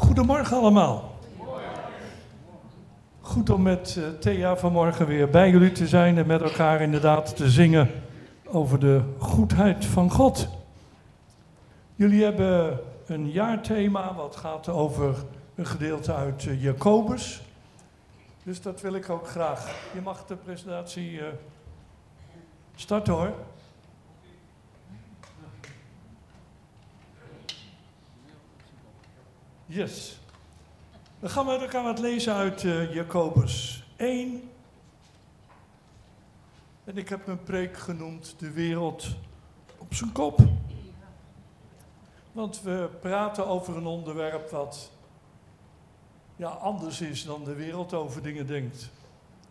Goedemorgen allemaal. Goed om met uh, Thea vanmorgen weer bij jullie te zijn en met elkaar inderdaad te zingen over de goedheid van God. Jullie hebben een jaarthema wat gaat over een gedeelte uit uh, Jacobus. Dus dat wil ik ook graag. Je mag de presentatie uh, starten hoor. Yes. Dan gaan we met elkaar wat lezen uit uh, Jacobus 1. En ik heb mijn preek genoemd De wereld op zijn kop. Want we praten over een onderwerp wat ja, anders is dan de wereld over dingen denkt.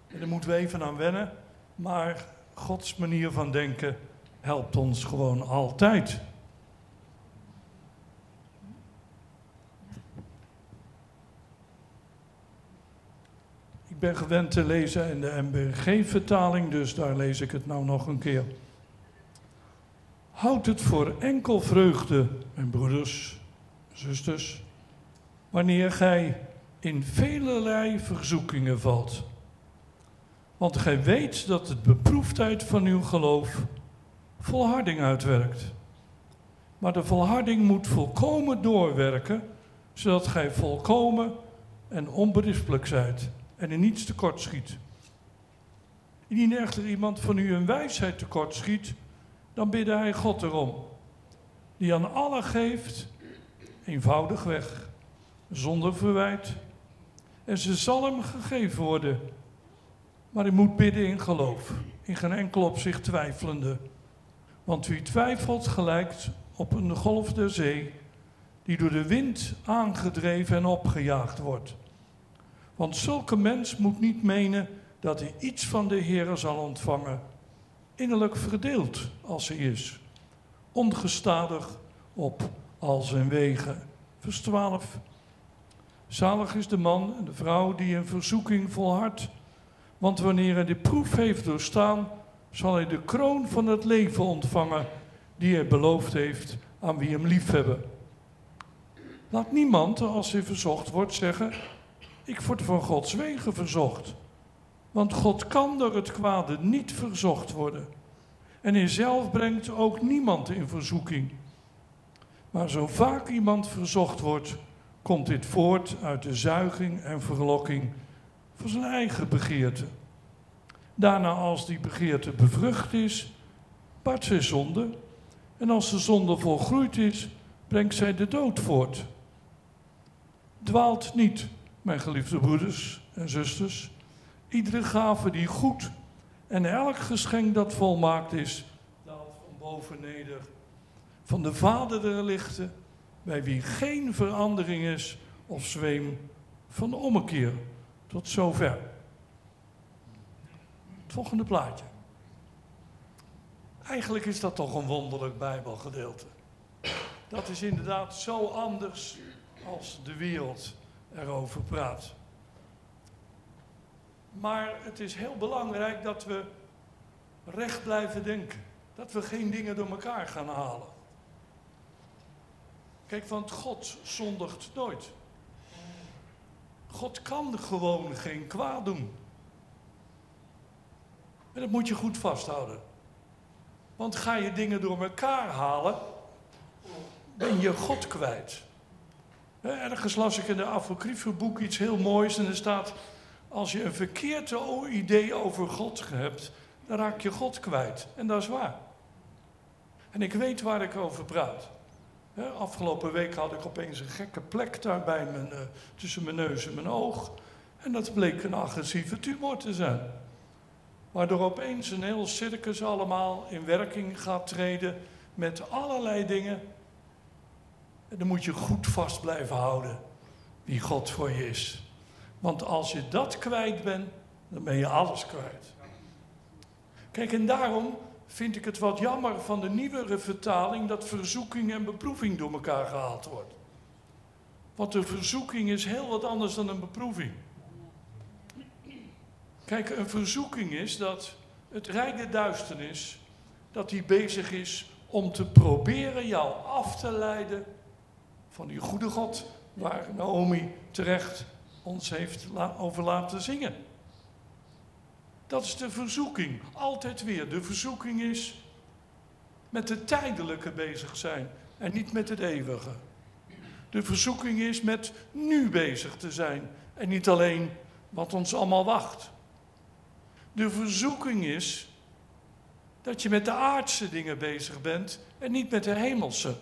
En daar moeten we even aan wennen. Maar Gods manier van denken helpt ons gewoon altijd. Ben gewend te lezen in de MBG-vertaling, dus daar lees ik het nou nog een keer. Houd het voor enkel vreugde, mijn broeders, zusters, wanneer gij in velelei verzoekingen valt. Want gij weet dat de beproefdheid van uw geloof volharding uitwerkt. Maar de volharding moet volkomen doorwerken, zodat gij volkomen en onberispelijk zijt en in niets tekort schiet. Indien echter iemand van u een wijsheid tekort schiet, dan bidde hij God erom, die aan allen geeft, eenvoudig weg, zonder verwijt. En ze zal hem gegeven worden. Maar hij moet bidden in geloof, in geen enkel opzicht twijfelende. Want wie twijfelt gelijkt op een golf der zee, die door de wind aangedreven en opgejaagd wordt. Want zulke mens moet niet menen dat hij iets van de Heer zal ontvangen. Innerlijk verdeeld als hij is. Ongestadig op al zijn wegen. Vers 12. Zalig is de man en de vrouw die een verzoeking volhardt. Want wanneer hij de proef heeft doorstaan, zal hij de kroon van het leven ontvangen die hij beloofd heeft aan wie hem liefhebben. Laat niemand, als hij verzocht wordt, zeggen: ik word van Gods wegen verzocht. Want God kan door het kwade niet verzocht worden. En in zelf brengt ook niemand in verzoeking. Maar zo vaak iemand verzocht wordt, komt dit voort uit de zuiging en verlokking van zijn eigen begeerte. Daarna, als die begeerte bevrucht is, baart zij zonde. En als de zonde volgroeid is, brengt zij de dood voort. Dwaalt niet mijn geliefde broeders en zusters. Iedere gave die goed en elk geschenk dat volmaakt is, daalt van boven neder. Van de Vader der lichten, bij wie geen verandering is of zweem van ommekeer. Tot zover. Het volgende plaatje. Eigenlijk is dat toch een wonderlijk Bijbelgedeelte. Dat is inderdaad zo anders als de wereld erover praat. Maar het is heel belangrijk dat we recht blijven denken. Dat we geen dingen door elkaar gaan halen. Kijk, want God zondigt nooit. God kan gewoon geen kwaad doen. En dat moet je goed vasthouden. Want ga je dingen door elkaar halen, ben je God kwijt. Ergens las ik in de boek iets heel moois en er staat... als je een verkeerd idee over God hebt, dan raak je God kwijt. En dat is waar. En ik weet waar ik over praat. Afgelopen week had ik opeens een gekke plek daar bij mijn, uh, tussen mijn neus en mijn oog. En dat bleek een agressieve tumor te zijn. Waardoor opeens een heel circus allemaal in werking gaat treden met allerlei dingen en dan moet je goed vast blijven houden wie God voor je is. Want als je dat kwijt bent, dan ben je alles kwijt. Kijk, en daarom vind ik het wat jammer van de nieuwere vertaling dat verzoeking en beproeving door elkaar gehaald wordt. Want een verzoeking is heel wat anders dan een beproeving. Kijk, een verzoeking is dat het rijk der duisternis, dat hij bezig is om te proberen jou af te leiden van die goede God, waar Naomi terecht ons heeft over laten zingen. Dat is de verzoeking, altijd weer. De verzoeking is met het tijdelijke bezig zijn en niet met het eeuwige. De verzoeking is met nu bezig te zijn en niet alleen wat ons allemaal wacht. De verzoeking is dat je met de aardse dingen bezig bent en niet met de hemelse.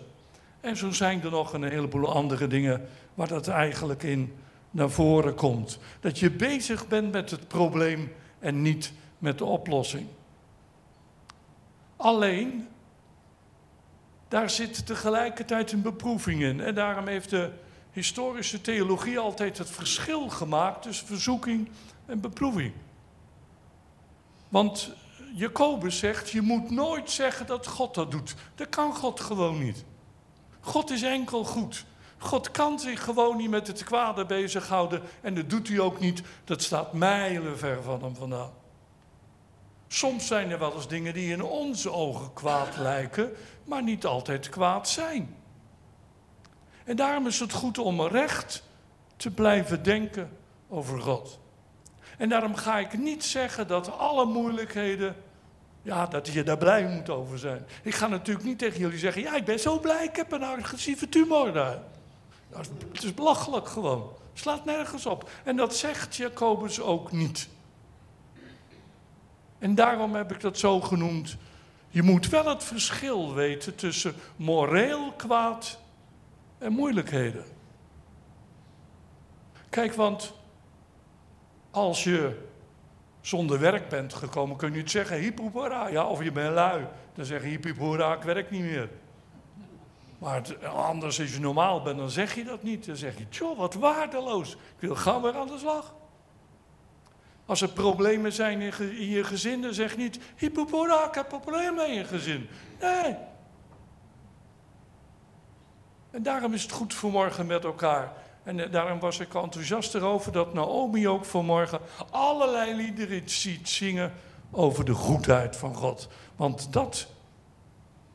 En zo zijn er nog een heleboel andere dingen waar dat eigenlijk in naar voren komt. Dat je bezig bent met het probleem en niet met de oplossing. Alleen, daar zit tegelijkertijd een beproeving in. En daarom heeft de historische theologie altijd het verschil gemaakt tussen verzoeking en beproeving. Want Jacobus zegt, je moet nooit zeggen dat God dat doet. Dat kan God gewoon niet. God is enkel goed. God kan zich gewoon niet met het kwade bezighouden en dat doet hij ook niet. Dat staat mijlenver van hem vandaan. Soms zijn er wel eens dingen die in onze ogen kwaad lijken, maar niet altijd kwaad zijn. En daarom is het goed om recht te blijven denken over God. En daarom ga ik niet zeggen dat alle moeilijkheden, ja, dat je daar blij moet over zijn. Ik ga natuurlijk niet tegen jullie zeggen, ja, ik ben zo blij, ik heb een agressieve tumor daar. het is belachelijk gewoon. Slaat nergens op. En dat zegt Jacobus ook niet. En daarom heb ik dat zo genoemd. Je moet wel het verschil weten tussen moreel kwaad en moeilijkheden. Kijk, want als je zonder werk bent gekomen, kun je niet zeggen hippopora, ja, of je bent lui. Dan zeg je hippopora, ik werk niet meer. Maar anders, als je normaal bent, dan zeg je dat niet. Dan zeg je, tjoh, wat waardeloos. Ik wil gaan weer aan de slag. Als er problemen zijn in, je gezin, dan zeg je niet, hippopora, ik heb problemen in je gezin. Nee. En daarom is het goed vanmorgen met elkaar en eh, daarom was ik enthousiast erover dat Naomi ook vanmorgen allerlei liederen ziet zingen over de goedheid van God. Want dat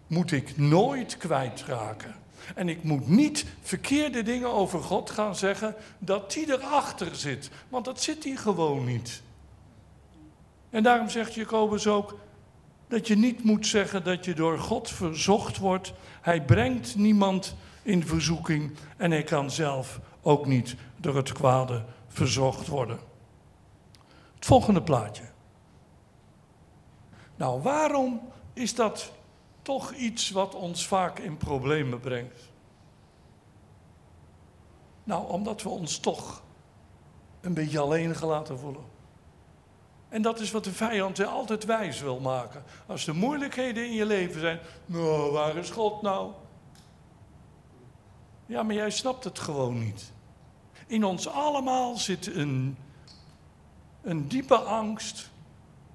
moet ik nooit kwijtraken. En ik moet niet verkeerde dingen over God gaan zeggen dat die erachter zit. Want dat zit hij gewoon niet. En daarom zegt Jacobus ook dat je niet moet zeggen dat je door God verzocht wordt. Hij brengt niemand in verzoeking en hij kan zelf ook niet door het kwade verzocht worden. Het volgende plaatje. Nou, waarom is dat toch iets wat ons vaak in problemen brengt? Nou, omdat we ons toch een beetje alleen gelaten voelen. En dat is wat de vijand je altijd wijs wil maken. Als er moeilijkheden in je leven zijn, nou, waar is God nou? Ja, maar jij snapt het gewoon niet. In ons allemaal zit een, een diepe angst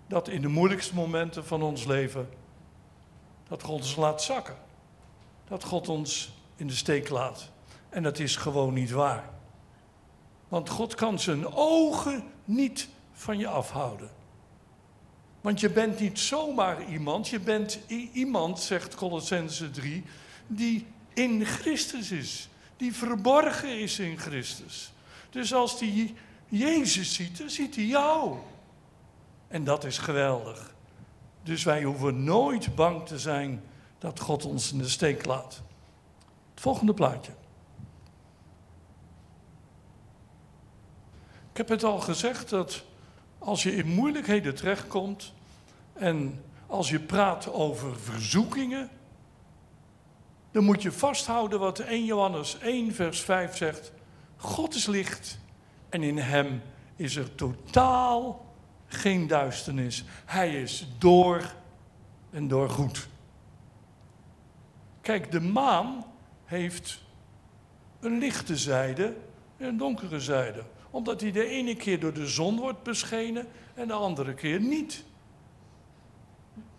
dat in de moeilijkste momenten van ons leven, dat God ons laat zakken. Dat God ons in de steek laat. En dat is gewoon niet waar. Want God kan zijn ogen niet van je afhouden. Want je bent niet zomaar iemand, je bent iemand, zegt Colossense 3, die in Christus is die verborgen is in Christus. Dus als hij Jezus ziet, dan ziet hij jou. En dat is geweldig. Dus wij hoeven nooit bang te zijn dat God ons in de steek laat. Het volgende plaatje. Ik heb het al gezegd dat als je in moeilijkheden terechtkomt en als je praat over verzoekingen, dan moet je vasthouden wat 1 Johannes 1, vers 5 zegt. God is licht en in hem is er totaal geen duisternis. Hij is door en door goed. Kijk, de maan heeft een lichte zijde en een donkere zijde. Omdat hij de ene keer door de zon wordt beschenen en de andere keer niet.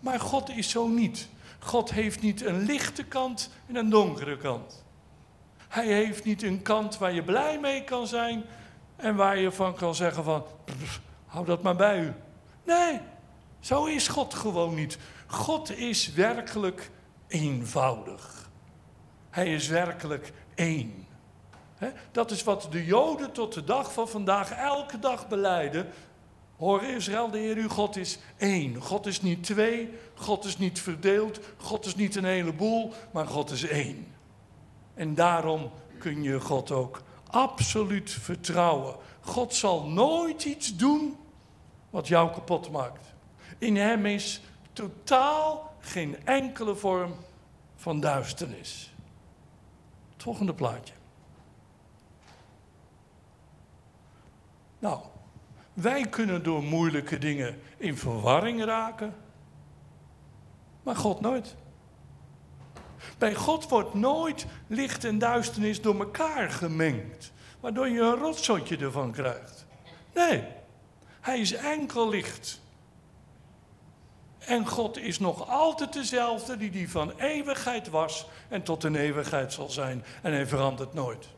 Maar God is zo niet. God heeft niet een lichte kant en een donkere kant. Hij heeft niet een kant waar je blij mee kan zijn en waar je van kan zeggen van, hou dat maar bij u. Nee, zo is God gewoon niet. God is werkelijk eenvoudig. Hij is werkelijk één. dat is wat de Joden tot de dag van vandaag elke dag beleiden. Hoor Israël, de Heer uw God is één. God is niet twee, God is niet verdeeld, God is niet een heleboel, maar God is één. En daarom kun je God ook absoluut vertrouwen. God zal nooit iets doen wat jou kapot maakt. In Hem is totaal geen enkele vorm van duisternis. Volgende plaatje. Nou, wij kunnen door moeilijke dingen in verwarring raken, maar God nooit. Bij God wordt nooit licht en duisternis door elkaar gemengd, waardoor je een rotzotje ervan krijgt. Nee, hij is enkel licht. En God is nog altijd dezelfde die die van eeuwigheid was en tot een eeuwigheid zal zijn. En hij verandert nooit.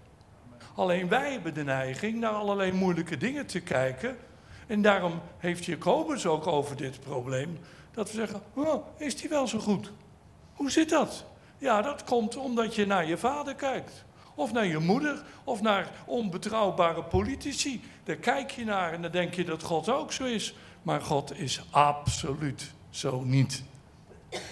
Alleen wij hebben de neiging naar allerlei moeilijke dingen te kijken. En daarom heeft Jacobus ook over dit probleem. Dat we zeggen, oh, is die wel zo goed? Hoe zit dat? Ja, dat komt omdat je naar je vader kijkt. Of naar je moeder, of naar onbetrouwbare politici. Daar kijk je naar en dan denk je dat God ook zo is. Maar God is absoluut zo niet.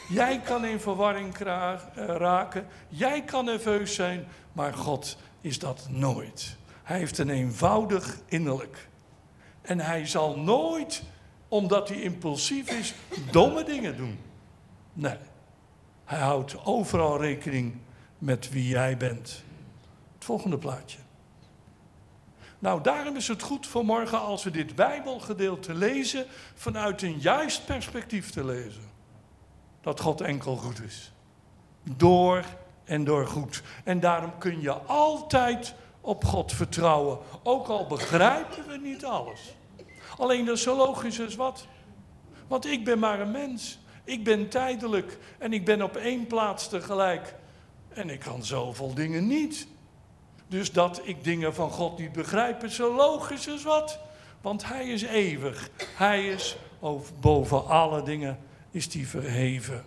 Jij kan in verwarring eh, raken, jij kan nerveus zijn, maar God is dat nooit. Hij heeft een eenvoudig innerlijk. En hij zal nooit, omdat hij impulsief is, domme dingen doen. Nee, hij houdt overal rekening met wie jij bent. Het volgende plaatje. Nou, daarom is het goed voor morgen als we dit Bijbelgedeelte lezen vanuit een juist perspectief te lezen. Dat God enkel goed is. Door en door goed. En daarom kun je altijd op God vertrouwen. Ook al begrijpen we niet alles. Alleen dat is zo logisch als wat. Want ik ben maar een mens. Ik ben tijdelijk en ik ben op één plaats tegelijk. En ik kan zoveel dingen niet. Dus dat ik dingen van God niet begrijp is zo logisch als wat. Want Hij is eeuwig. Hij is boven alle dingen is hij verheven.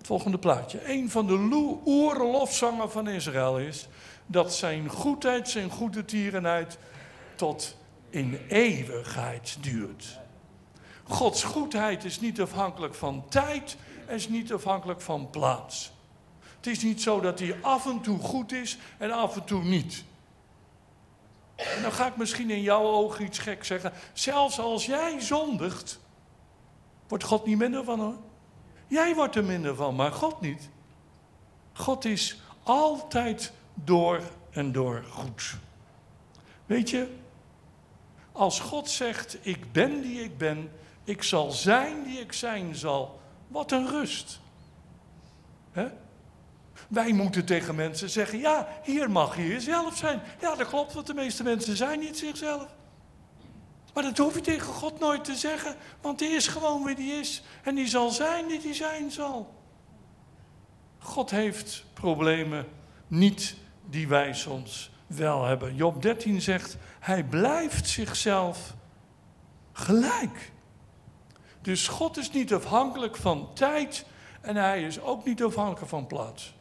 Het volgende plaatje. Een van de oerlofzangen van Israël is dat zijn goedheid, zijn goede tierenheid tot in eeuwigheid duurt. Gods goedheid is niet afhankelijk van tijd en is niet afhankelijk van plaats. Het is niet zo dat hij af en toe goed is en af en toe niet. En dan ga ik misschien in jouw ogen iets gek zeggen. Zelfs als jij zondigt, wordt God niet minder van hoor. Jij wordt er minder van, maar God niet. God is altijd door en door goed. Weet je, als God zegt, ik ben die ik ben, ik zal zijn die ik zijn zal, wat een rust. Wij moeten tegen mensen zeggen, ja, hier mag je jezelf zijn. Ja, dat klopt, want de meeste mensen zijn niet zichzelf. Maar dat hoef je tegen God nooit te zeggen, want die is gewoon wie die is. En die zal zijn die die zijn zal. God heeft problemen niet die wij soms wel hebben. Job 13 zegt, hij blijft zichzelf gelijk. Dus God is niet afhankelijk van tijd en hij is ook niet afhankelijk van plaats.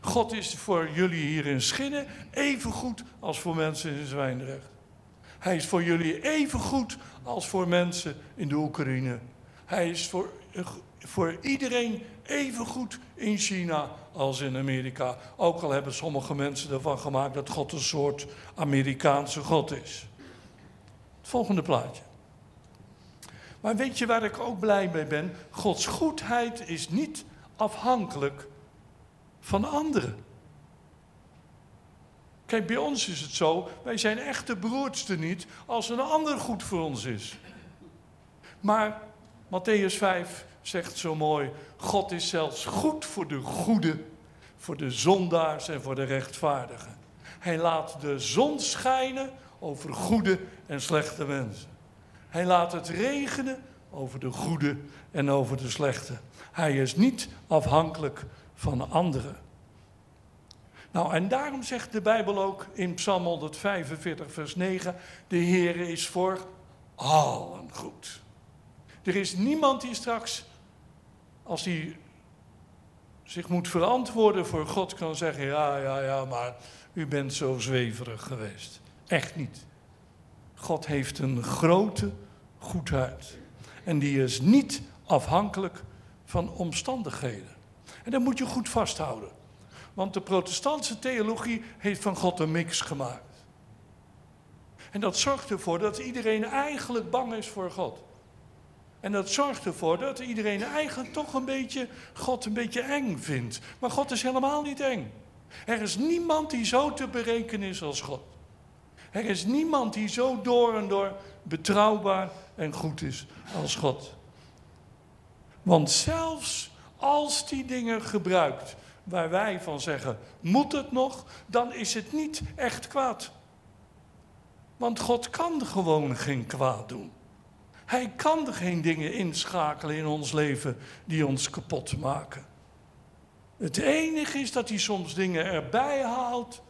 God is voor jullie hier in Schinnen even goed als voor mensen in Zwijndrecht. Hij is voor jullie even goed als voor mensen in de Oekraïne. Hij is voor, voor iedereen even goed in China als in Amerika. Ook al hebben sommige mensen ervan gemaakt dat God een soort Amerikaanse God is. Het volgende plaatje. Maar weet je waar ik ook blij mee ben? Gods goedheid is niet afhankelijk van anderen. Kijk, bij ons is het zo, wij zijn echt de broertste niet als een ander goed voor ons is. Maar Matthäus 5 zegt zo mooi, God is zelfs goed voor de goede, voor de zondaars en voor de rechtvaardigen. Hij laat de zon schijnen over goede en slechte mensen. Hij laat het regenen over de goede en over de slechte. Hij is niet afhankelijk van anderen. Nou, en daarom zegt de Bijbel ook in Psalm 145, vers 9: De Heer is voor allen goed. Er is niemand die straks, als hij zich moet verantwoorden voor God, kan zeggen: ja, ja, ja, maar u bent zo zweverig geweest. Echt niet. God heeft een grote goedheid. En die is niet afhankelijk van omstandigheden. En dat moet je goed vasthouden. Want de protestantse theologie heeft van God een mix gemaakt. En dat zorgt ervoor dat iedereen eigenlijk bang is voor God. En dat zorgt ervoor dat iedereen eigenlijk toch een beetje God een beetje eng vindt. Maar God is helemaal niet eng. Er is niemand die zo te berekenen is als God. Er is niemand die zo door en door betrouwbaar en goed is als God. Want zelfs als die dingen gebruikt waar wij van zeggen, moet het nog, dan is het niet echt kwaad. Want God kan gewoon geen kwaad doen. Hij kan er geen dingen inschakelen in ons leven die ons kapot maken. Het enige is dat hij soms dingen erbij haalt.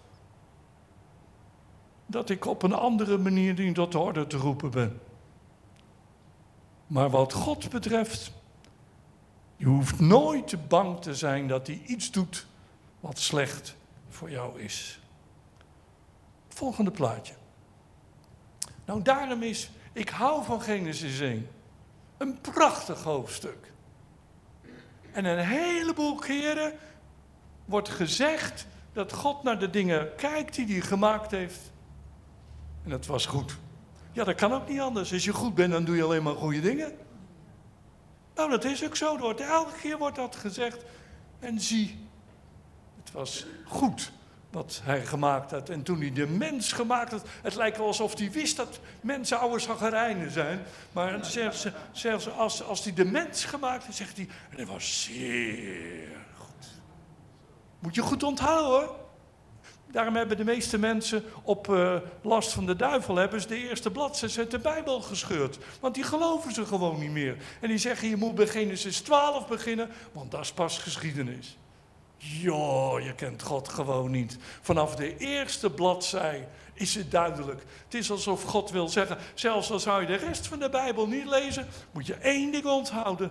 Dat ik op een andere manier niet tot de orde te roepen ben. Maar wat God betreft, je hoeft nooit bang te zijn dat hij iets doet wat slecht voor jou is. Volgende plaatje. Nou, daarom is, ik hou van Genesis 1. Een prachtig hoofdstuk. En een heleboel keren wordt gezegd dat God naar de dingen kijkt die hij gemaakt heeft. En dat was goed. Ja, dat kan ook niet anders. Als je goed bent, dan doe je alleen maar goede dingen. Nou, dat is ook zo. Wordt, elke keer wordt dat gezegd. En zie, het was goed wat hij gemaakt had. En toen hij de mens gemaakt had, het lijkt wel alsof hij wist dat mensen oude zaggerijnen zijn. Maar zelfs, zelfs als, als hij de mens gemaakt had, zegt hij, en dat was zeer goed. Moet je goed onthouden hoor. Daarom hebben de meeste mensen op uh, last van de duivel hebben ze de eerste bladzijde uit de Bijbel gescheurd. Want die geloven ze gewoon niet meer. En die zeggen je moet bij Genesis 12 beginnen, want dat is pas geschiedenis. Jo, je kent God gewoon niet. Vanaf de eerste bladzij is het duidelijk. Het is alsof God wil zeggen, zelfs al zou je de rest van de Bijbel niet lezen, moet je één ding onthouden.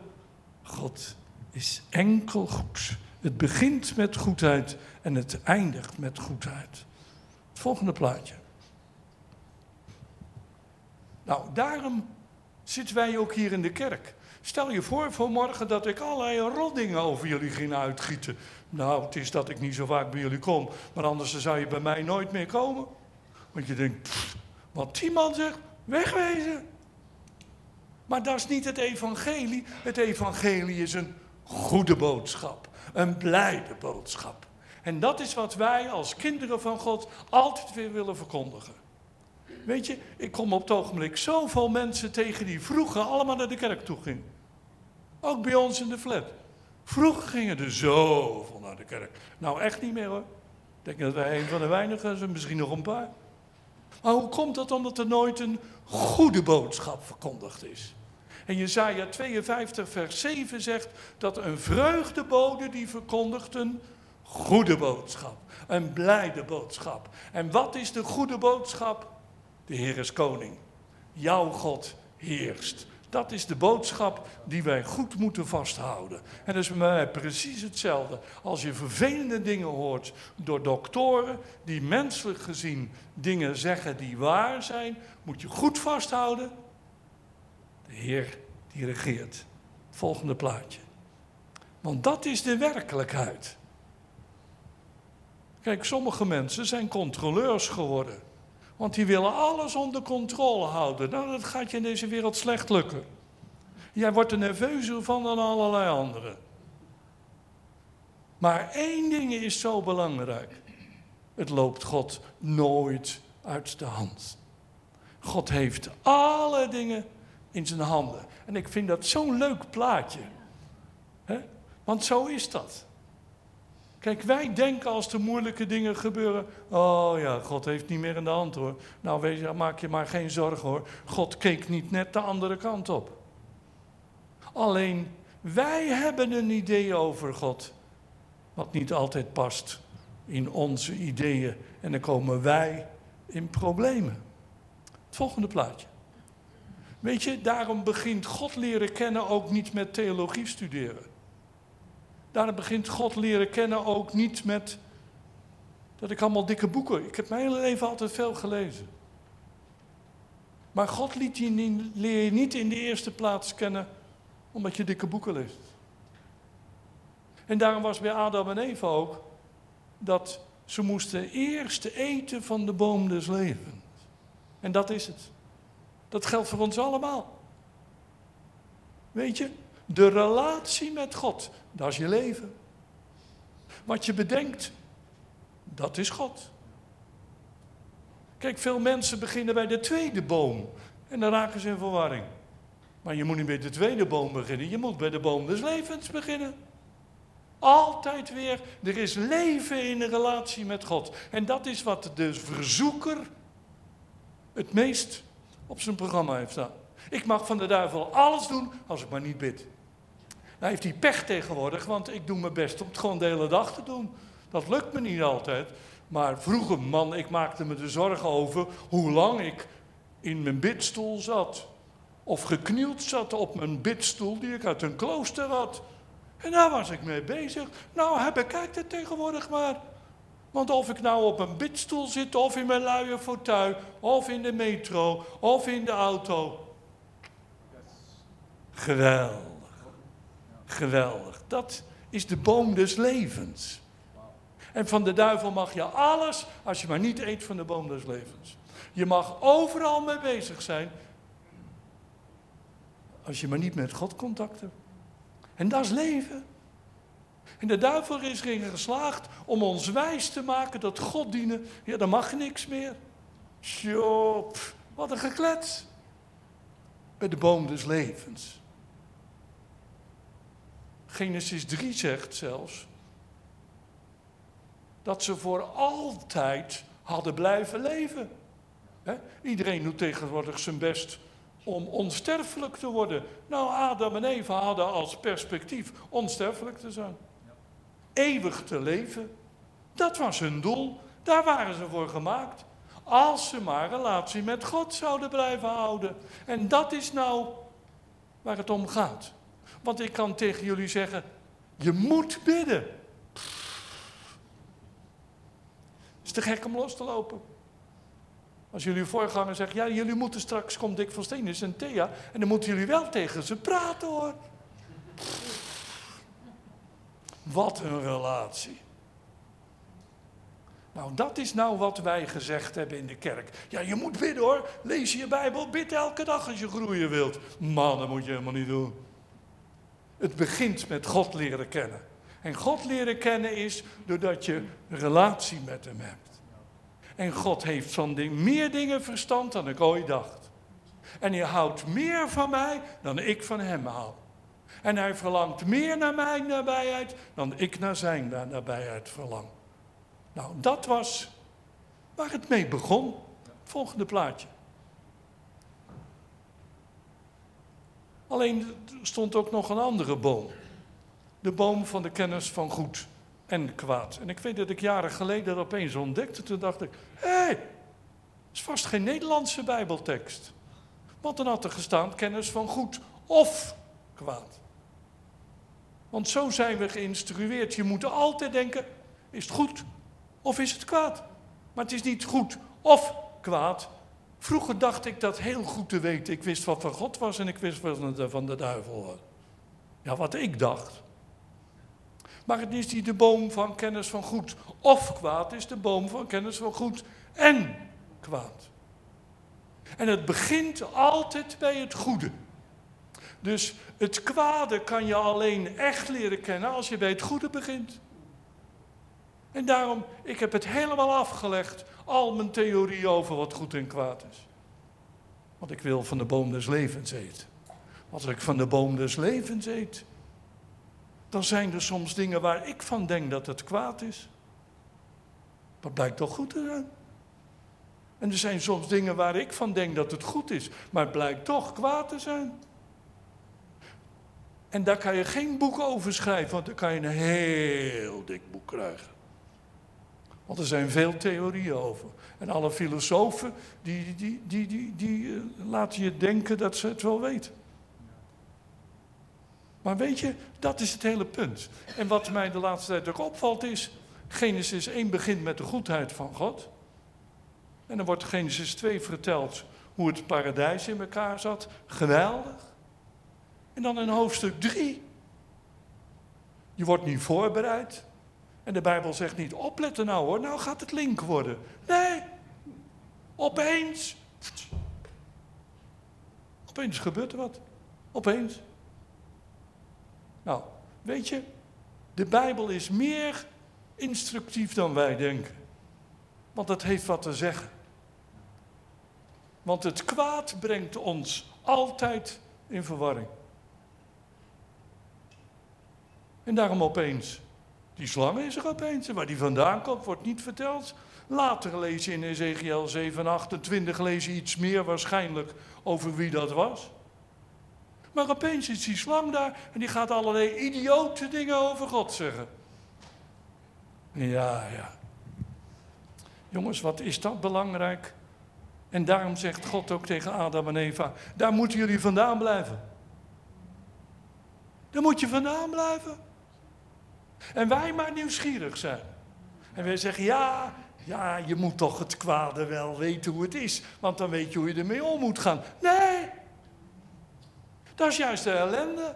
God is enkel goed. Het begint met goedheid en het eindigt met goedheid. Het volgende plaatje. Nou, daarom zitten wij ook hier in de kerk. Stel je voor vanmorgen dat ik allerlei roddingen over jullie ging uitgieten. Nou, het is dat ik niet zo vaak bij jullie kom, maar anders zou je bij mij nooit meer komen. Want je denkt, wat die man zegt, wegwezen. Maar dat is niet het evangelie. Het evangelie is een goede boodschap, een blijde boodschap. En dat is wat wij als kinderen van God altijd weer willen verkondigen. Weet je, ik kom op het ogenblik zoveel mensen tegen die vroeger allemaal naar de kerk toe gingen. Ook bij ons in de flat. Vroeger gingen er zoveel naar de kerk. Nou, echt niet meer hoor. Ik denk dat wij een van de weinigen zijn, misschien nog een paar. Maar hoe komt dat omdat er nooit een goede boodschap verkondigd is? En Jezaja 52 vers 7 zegt dat een vreugdebode die verkondigt een goede boodschap. Een blijde boodschap. En wat is de goede boodschap? De Heer is koning. Jouw God heerst. Dat is de boodschap die wij goed moeten vasthouden. En dat is bij mij precies hetzelfde. Als je vervelende dingen hoort door doktoren die menselijk gezien dingen zeggen die waar zijn, moet je goed vasthouden. Heer die regeert. Volgende plaatje. Want dat is de werkelijkheid. Kijk, sommige mensen zijn controleurs geworden. Want die willen alles onder controle houden. Nou, dat gaat je in deze wereld slecht lukken. Jij wordt er nerveuzer van dan allerlei anderen. Maar één ding is zo belangrijk. Het loopt God nooit uit de hand. God heeft alle dingen in zijn handen. En ik vind dat zo'n leuk plaatje. Want zo is dat. Kijk, wij denken als er moeilijke dingen gebeuren. Oh ja, God heeft niet meer in de hand hoor. Nou, weet je, maak je maar geen zorgen hoor. God keek niet net de andere kant op. Alleen wij hebben een idee over God. Wat niet altijd past in onze ideeën. En dan komen wij in problemen. Het volgende plaatje. Weet je, daarom begint God leren kennen ook niet met theologie studeren. Daarom begint God leren kennen ook niet met dat ik allemaal dikke boeken. Ik heb mijn hele leven altijd veel gelezen. Maar God liet je niet, leer je niet in de eerste plaats kennen omdat je dikke boeken leest. En daarom was bij Adam en Eva ook dat ze moesten eerst eten van de boom des levens. En dat is het. Dat geldt voor ons allemaal. Weet je, de relatie met God, dat is je leven. Wat je bedenkt, dat is God. Kijk, veel mensen beginnen bij de tweede boom en dan raken ze in verwarring. Maar je moet niet bij de tweede boom beginnen, je moet bij de boom des levens beginnen. Altijd weer, er is leven in de relatie met God. En dat is wat de verzoeker het meest op zijn programma heeft staan. Ik mag van de duivel alles doen als ik maar niet bid. Nou heeft hij pech tegenwoordig, want ik doe mijn best om het gewoon de hele dag te doen. Dat lukt me niet altijd. Maar vroeger, man, ik maakte me de zorgen over hoe lang ik in mijn bidstoel zat. Of geknield zat op mijn bidstoel die ik uit een klooster had. En daar was ik mee bezig. Nou, bekijkt het tegenwoordig maar. Want of ik nou op een bidstoel zit, of in mijn luie fauteuil, of in de metro, of in de auto. Geweldig. Geweldig. Dat is de boom des levens. En van de duivel mag je alles, als je maar niet eet van de boom des levens. Je mag overal mee bezig zijn, als je maar niet met God contact hebt. En dat is leven. En de duivel is erin geslaagd om ons wijs te maken dat God dienen, ja, dan mag niks meer. Sjop, wat een geklets. Bij de boom des levens. Genesis 3 zegt zelfs dat ze voor altijd hadden blijven leven. Iedereen doet tegenwoordig zijn best om onsterfelijk te worden. Nou, Adam en Eva hadden als perspectief onsterfelijk te zijn. Eeuwig te leven. Dat was hun doel. Daar waren ze voor gemaakt. Als ze maar relatie met God zouden blijven houden. En dat is nou waar het om gaat. Want ik kan tegen jullie zeggen, je moet bidden. Het is te gek om los te lopen. Als jullie voorganger zegt, ja, jullie moeten straks, komt Dick van Steenis en Thea, en dan moeten jullie wel tegen ze praten hoor. Wat een relatie. Nou, dat is nou wat wij gezegd hebben in de kerk. Ja, je moet bidden hoor. Lees je Bijbel, bid elke dag als je groeien wilt. Man, dat moet je helemaal niet doen. Het begint met God leren kennen. En God leren kennen is doordat je relatie met Hem hebt. En God heeft van ding, meer dingen verstand dan ik ooit dacht. En hij houdt meer van mij dan ik van Hem hou. En hij verlangt meer naar mijn nabijheid dan ik naar zijn nabijheid verlang. Nou, dat was waar het mee begon. Volgende plaatje. Alleen stond ook nog een andere boom. De boom van de kennis van goed en kwaad. En ik weet dat ik jaren geleden dat opeens ontdekte. Toen dacht ik, hé, hey, is vast geen Nederlandse bijbeltekst. Want dan had er gestaan kennis van goed of kwaad. Want zo zijn we geïnstrueerd. Je moet altijd denken, is het goed of is het kwaad? Maar het is niet goed of kwaad. Vroeger dacht ik dat heel goed te weten. Ik wist wat van God was en ik wist wat van de duivel was. Ja, wat ik dacht. Maar het is niet de boom van kennis van goed of kwaad, is de boom van kennis van goed en kwaad. En het begint altijd bij het goede. Dus het kwade kan je alleen echt leren kennen als je bij het goede begint. En daarom, ik heb het helemaal afgelegd, al mijn theorie over wat goed en kwaad is. Want ik wil van de boom des levens eten. Als ik van de boom des levens eet, dan zijn er soms dingen waar ik van denk dat het kwaad is. Maar blijkt toch goed te zijn. En er zijn soms dingen waar ik van denk dat het goed is, maar het blijkt toch kwaad te zijn. En daar kan je geen boek over schrijven, want dan kan je een heel dik boek krijgen. Want er zijn veel theorieën over. En alle filosofen die, die, die, die, die, eh, laten je denken dat ze het wel weten. Maar weet je, dat is het hele punt. En wat mij de laatste tijd ook opvalt is, Genesis 1 begint met de goedheid van God. En dan wordt Genesis 2 verteld hoe het paradijs in elkaar zat. Geweldig. En dan in hoofdstuk 3. Je wordt niet voorbereid. En de Bijbel zegt niet, opletten nou hoor, nou gaat het link worden. Nee, opeens. Opeens gebeurt er wat. Opeens. Nou, weet je, de Bijbel is meer instructief dan wij denken. Want het heeft wat te zeggen. Want het kwaad brengt ons altijd in verwarring. En daarom opeens, die slang is er opeens. En waar die vandaan komt, wordt niet verteld. Later lees je in Ezekiel 7, 28 lees je iets meer waarschijnlijk over wie dat was. Maar opeens is die slang daar en die gaat allerlei idiote dingen over God zeggen. Ja, ja. Jongens, wat is dat belangrijk? En daarom zegt God ook tegen Adam en Eva: daar moeten jullie vandaan blijven. Daar moet je vandaan blijven. En wij maar nieuwsgierig zijn. En wij zeggen: ja, ja, je moet toch het kwade wel weten hoe het is, want dan weet je hoe je ermee om moet gaan. Nee, dat is juist de ellende.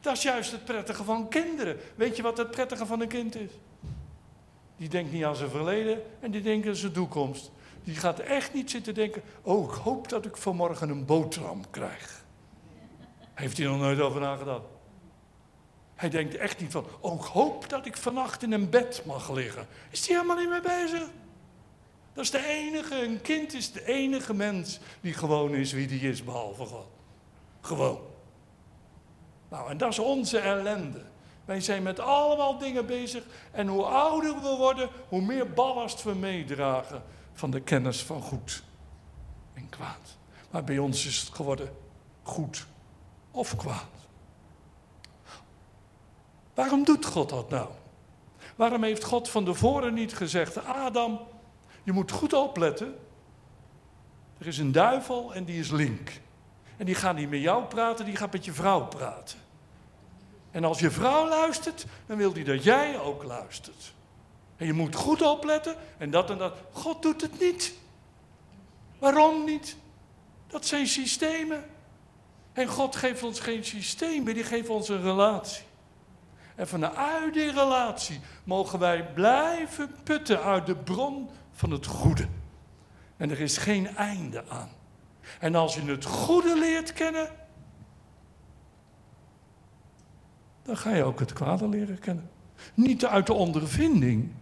Dat is juist het prettige van kinderen. Weet je wat het prettige van een kind is? Die denkt niet aan zijn verleden en die denkt aan zijn toekomst. Die gaat echt niet zitten denken: Oh, ik hoop dat ik vanmorgen een boterham krijg. Heeft hij nog nooit over nagedacht? Hij denkt echt niet van: Oh, ik hoop dat ik vannacht in een bed mag liggen. Is hij helemaal niet mee bezig? Dat is de enige, een kind is de enige mens die gewoon is wie die is, behalve God. Gewoon. Nou, en dat is onze ellende. Wij zijn met allemaal dingen bezig. En hoe ouder we worden, hoe meer ballast we meedragen van de kennis van goed en kwaad. Maar bij ons is het geworden goed of kwaad. Waarom doet God dat nou? Waarom heeft God van tevoren niet gezegd: Adam, je moet goed opletten. Er is een duivel en die is link. En die gaat niet met jou praten, die gaat met je vrouw praten. En als je vrouw luistert, dan wil hij dat jij ook luistert. En je moet goed opletten en dat en dat. God doet het niet. Waarom niet? Dat zijn systemen. En God geeft ons geen systeem, die geeft ons een relatie. En vanuit die relatie mogen wij blijven putten uit de bron van het goede. En er is geen einde aan. En als je het goede leert kennen, dan ga je ook het kwade leren kennen. Niet uit de ondervinding.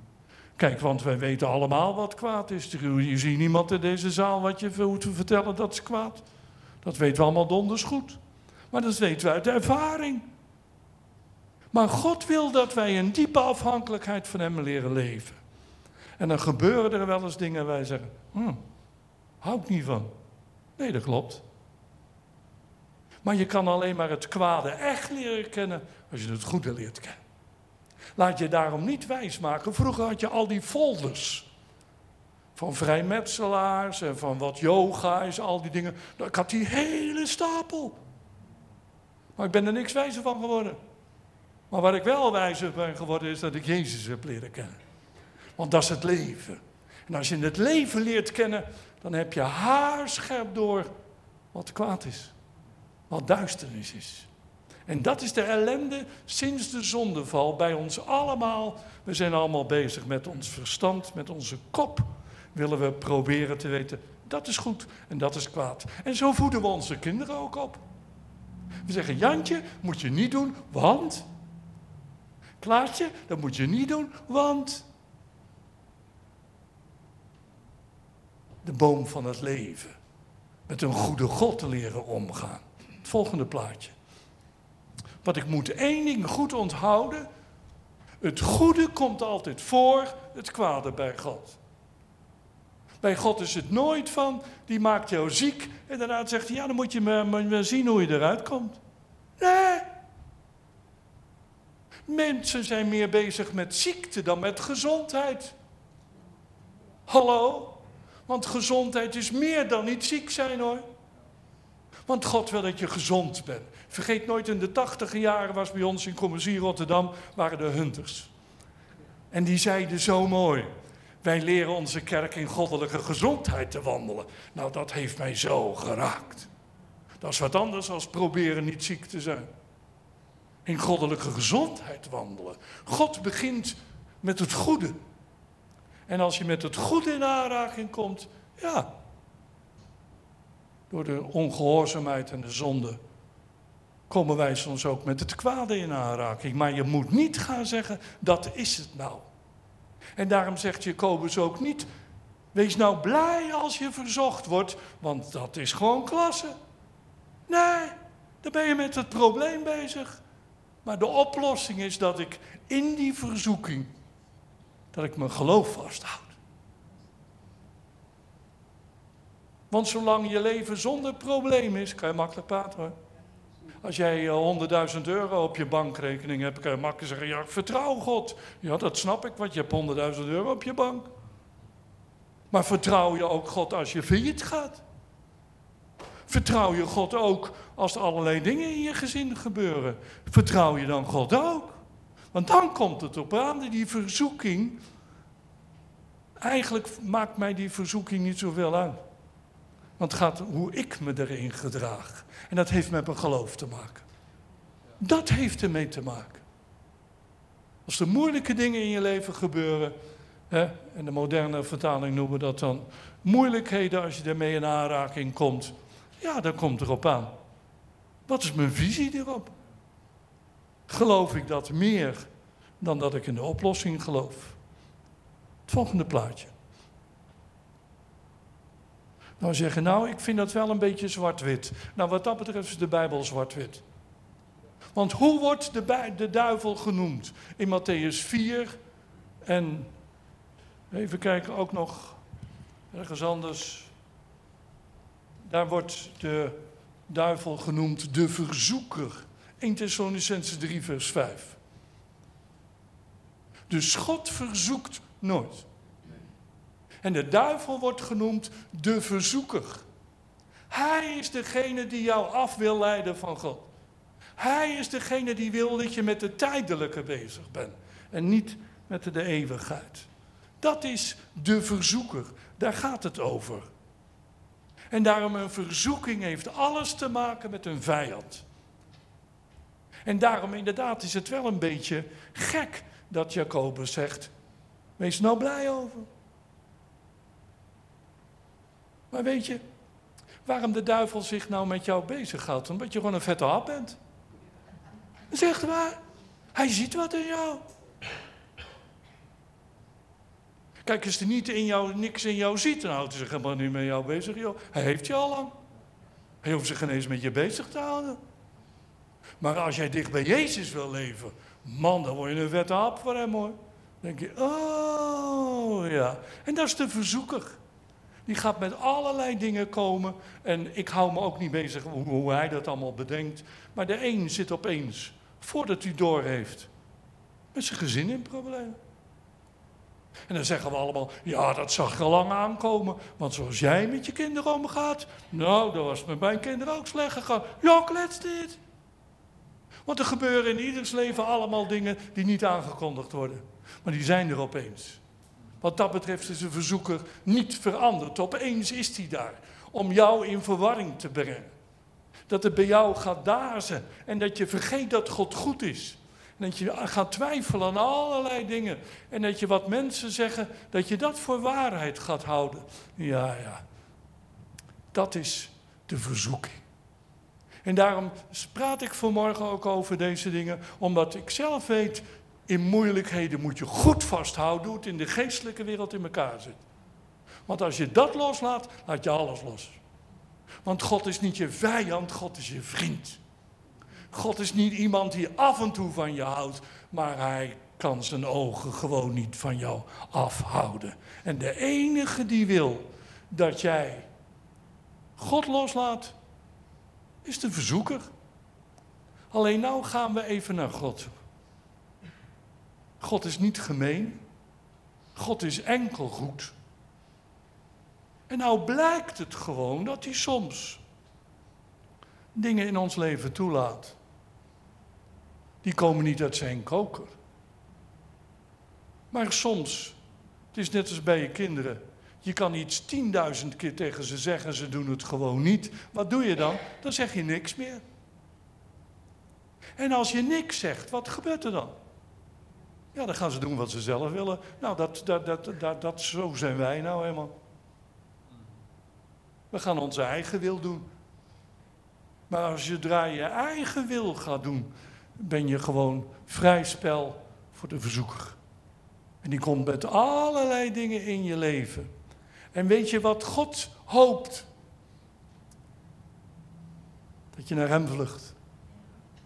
Kijk, want wij weten allemaal wat kwaad is. Je ziet niemand in deze zaal wat je hoeft te vertellen dat is kwaad. Dat weten we allemaal donders goed. Maar dat weten we uit de ervaring. Maar God wil dat wij een diepe afhankelijkheid van Hem leren leven. En dan gebeuren er wel eens dingen waar wij zeggen, hm, hou ik niet van. Nee, dat klopt. Maar je kan alleen maar het kwade echt leren kennen als je het goede leert kennen. Laat je daarom niet wijsmaken. Vroeger had je al die folders. Van vrijmetselaars en van wat yoga is, al die dingen. Ik had die hele stapel. Maar ik ben er niks wijzer van geworden. Maar waar ik wel wijzer ben geworden is dat ik Jezus heb leren kennen. Want dat is het leven. En als je het leven leert kennen, dan heb je haarscherp door wat kwaad is. Wat duisternis is. En dat is de ellende sinds de zondeval bij ons allemaal. We zijn allemaal bezig met ons verstand, met onze kop. Willen we proberen te weten, dat is goed en dat is kwaad. En zo voeden we onze kinderen ook op. We zeggen, Jantje, moet je niet doen, want... Klaasje, dat moet je niet doen, want... De boom van het leven. Met een goede God te leren omgaan. Het volgende plaatje. Wat ik moet één ding goed onthouden. Het goede komt altijd voor het kwade bij God. Bij God is het nooit van, die maakt jou ziek. En daarna zegt hij, ja, dan moet je maar, zien hoe je eruit komt. Nee. Mensen zijn meer bezig met ziekte dan met gezondheid. Hallo? Want gezondheid is meer dan niet ziek zijn hoor. Want God wil dat je gezond bent. Vergeet nooit, in de tachtige jaren was bij ons in Commissie Rotterdam, waren de hunters. En die zeiden zo mooi, wij leren onze kerk in goddelijke gezondheid te wandelen. Nou, dat heeft mij zo geraakt. Dat is wat anders als proberen niet ziek te zijn. In goddelijke gezondheid wandelen. God begint met het goede. En als je met het goede in aanraking komt, ja, door de ongehoorzaamheid en de zonde, komen wij soms ook met het kwade in aanraking. Maar je moet niet gaan zeggen, dat is het nou. En daarom zegt Jacobus ook niet, wees nou blij als je verzocht wordt, want dat is gewoon klasse. Nee, dan ben je met het probleem bezig. Maar de oplossing is dat ik in die verzoeking, dat ik mijn geloof vasthoud. Want zolang je leven zonder probleem is, kan je makkelijk praten hoor. Als jij 100.000 eh, euro op je bankrekening hebt, kan je makkelijk zeggen, ja, ik vertrouw God. Ja, dat snap ik, want je hebt 100.000 euro op je bank. Maar vertrouw je ook God als je failliet gaat? Vertrouw je God ook als er allerlei dingen in je gezin gebeuren? Vertrouw je dan God ook? Want dan komt het op aan, die verzoeking. Eigenlijk maakt mij die verzoeking niet zoveel uit. Want het gaat hoe ik me erin gedraag. En dat heeft met mijn geloof te maken. Dat heeft ermee te maken. Als er moeilijke dingen in je leven gebeuren, hè, en de moderne vertaling noemen we dat dan moeilijkheden als je ermee in aanraking komt, ja, dan komt erop aan. Wat is mijn visie erop? Geloof ik dat meer dan dat ik in de oplossing geloof? Het volgende plaatje. Nou zeggen, nou, ik vind dat wel een beetje zwart-wit. Nou, wat dat betreft is de Bijbel zwart-wit. Want hoe wordt de, de duivel genoemd? In Matthäus 4 en even kijken ook nog ergens anders. Daar wordt de duivel genoemd de verzoeker. 1 Thessalonicense 3 vers 5. Dus God verzoekt nooit. En de duivel wordt genoemd de verzoeker. Hij is degene die jou af wil leiden van God. Hij is degene die wil dat je met de tijdelijke bezig bent en niet met de eeuwigheid. Dat is de verzoeker. Daar gaat het over. En daarom een verzoeking heeft alles te maken met een vijand. En daarom inderdaad is het wel een beetje gek dat Jacobus zegt, wees nou blij over. Maar weet je, waarom de duivel zich nou met jou bezighoudt? Omdat je gewoon een vette hap bent. Zegt waar. Hij ziet wat in jou. Kijk, als hij niet in jou, niks in jou ziet, dan houdt hij zich helemaal niet met jou bezig. Joh. Hij heeft je al lang. Hij hoeft zich geen eens met je bezig te houden. Maar als jij dicht bij Jezus wil leven, man, dan word je een vette hap voor hem hoor. Dan denk je, oh ja. En dat is de verzoeker. Die gaat met allerlei dingen komen. En ik hou me ook niet bezig hoe, hij dat allemaal bedenkt. Maar de een zit opeens, voordat hij door heeft, met zijn gezin in problemen. En dan zeggen we allemaal, ja, dat zag al lang aankomen. Want zoals jij met je kinderen omgaat, nou, dat was met mijn kinderen ook slecht gegaan. Ja, klets dit. Want er gebeuren in ieders leven allemaal dingen die niet aangekondigd worden. Maar die zijn er opeens. Wat dat betreft is de verzoeker niet veranderd. Opeens is hij daar om jou in verwarring te brengen. Dat het bij jou gaat dazen en dat je vergeet dat God goed is. Dat je gaat twijfelen aan allerlei dingen. En dat je wat mensen zeggen, dat je dat voor waarheid gaat houden. Ja, ja. Dat is de verzoeking. En daarom praat ik vanmorgen ook over deze dingen, omdat ik zelf weet in moeilijkheden moet je goed vasthouden hoe het in de geestelijke wereld in elkaar zit. Want als je dat loslaat, laat je alles los. Want God is niet je vijand, God is je vriend. God is niet iemand die af en toe van je houdt, maar hij kan zijn ogen gewoon niet van jou afhouden. En de enige die wil dat jij God loslaat, is de verzoeker. Alleen nou gaan we even naar God. God is niet gemeen. God is enkel goed. En nou blijkt het gewoon dat hij soms dingen in ons leven toelaat. Die komen niet uit zijn koker. Maar soms, het is net als bij je kinderen. Je kan iets tienduizend keer tegen ze zeggen, ze doen het gewoon niet. Wat doe je dan? Dan zeg je niks meer. En als je niks zegt, wat gebeurt er dan? Ja, dan gaan ze doen wat ze zelf willen. Nou, dat, dat, dat, dat, dat, zo zijn wij nou helemaal. We gaan onze eigen wil doen. Maar als je draai je eigen wil gaat doen, ben je gewoon vrij spel voor de verzoeker. En die komt met allerlei dingen in je leven. En weet je wat God hoopt? Dat je naar Hem vlucht.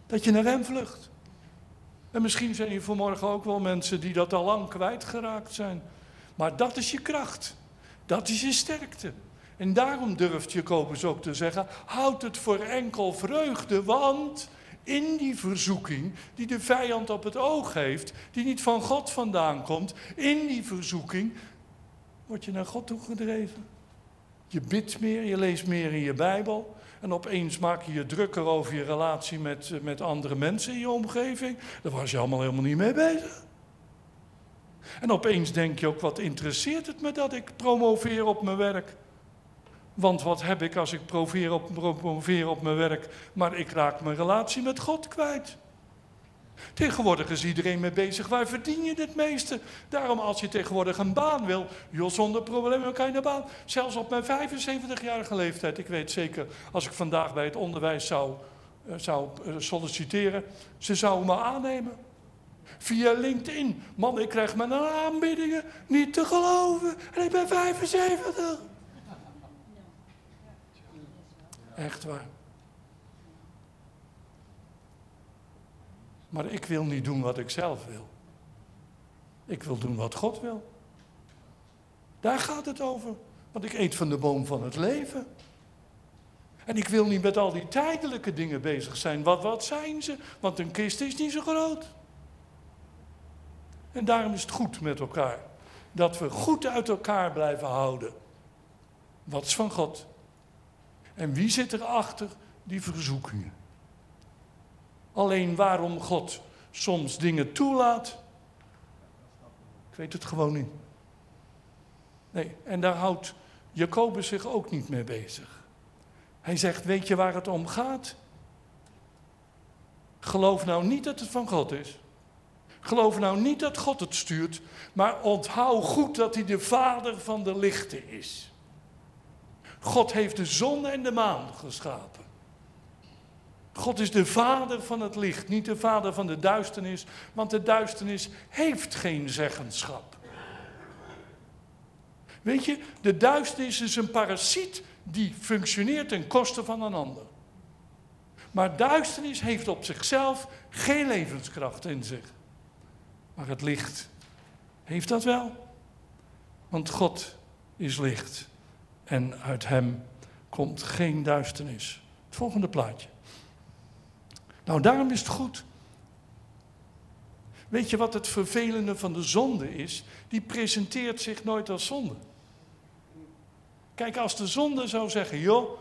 Dat je naar Hem vlucht. En misschien zijn hier vanmorgen ook wel mensen die dat al lang kwijtgeraakt zijn. Maar dat is je kracht. Dat is je sterkte. En daarom durft Jacobus ook te zeggen: houd het voor enkel vreugde, want in die verzoeking die de vijand op het oog heeft, die niet van God vandaan komt, in die verzoeking word je naar God toegedreven. Je bidt meer, je leest meer in je Bijbel. En opeens maak je je drukker over je relatie met, met andere mensen in je omgeving. Daar was je allemaal helemaal niet mee bezig. En opeens denk je ook, wat interesseert het me dat ik promoveer op mijn werk? Want wat heb ik als ik promoveer op, promoveer op mijn werk, maar ik raak mijn relatie met God kwijt? Tegenwoordig is iedereen mee bezig. Waar verdien je het meeste? Daarom als je tegenwoordig een baan wil, joh, zonder problemen kan je een baan. Zelfs op mijn 75-jarige leeftijd. Ik weet zeker, als ik vandaag bij het onderwijs zou, uh, zou uh, solliciteren, ze zouden me aannemen. Via LinkedIn. Man, ik krijg mijn aanbiedingen niet te geloven. En ik ben 75. Echt waar. Maar ik wil niet doen wat ik zelf wil. Ik wil doen wat God wil. Daar gaat het over. Want ik eet van de boom van het leven. En ik wil niet met al die tijdelijke dingen bezig zijn. Wat, wat zijn ze? Want een kist is niet zo groot. En daarom is het goed met elkaar. Dat we goed uit elkaar blijven houden. Wat is van God? En wie zit erachter die verzoekingen? Alleen waarom God soms dingen toelaat, ik weet het gewoon niet. Nee, en daar houdt Jacobus zich ook niet mee bezig. Hij zegt, weet je waar het om gaat? Geloof nou niet dat het van God is. Geloof nou niet dat God het stuurt, maar onthoud goed dat hij de vader van de lichten is. God heeft de zon en de maan geschapen. God is de vader van het licht, niet de vader van de duisternis, want de duisternis heeft geen zeggenschap. Weet je, de duisternis is een parasiet die functioneert ten koste van een ander. Maar duisternis heeft op zichzelf geen levenskracht in zich. Maar het licht heeft dat wel. Want God is licht en uit hem komt geen duisternis. Het volgende plaatje. Nou, daarom is het goed. Weet je wat het vervelende van de zonde is? Die presenteert zich nooit als zonde. Kijk, als de zonde zou zeggen, joh,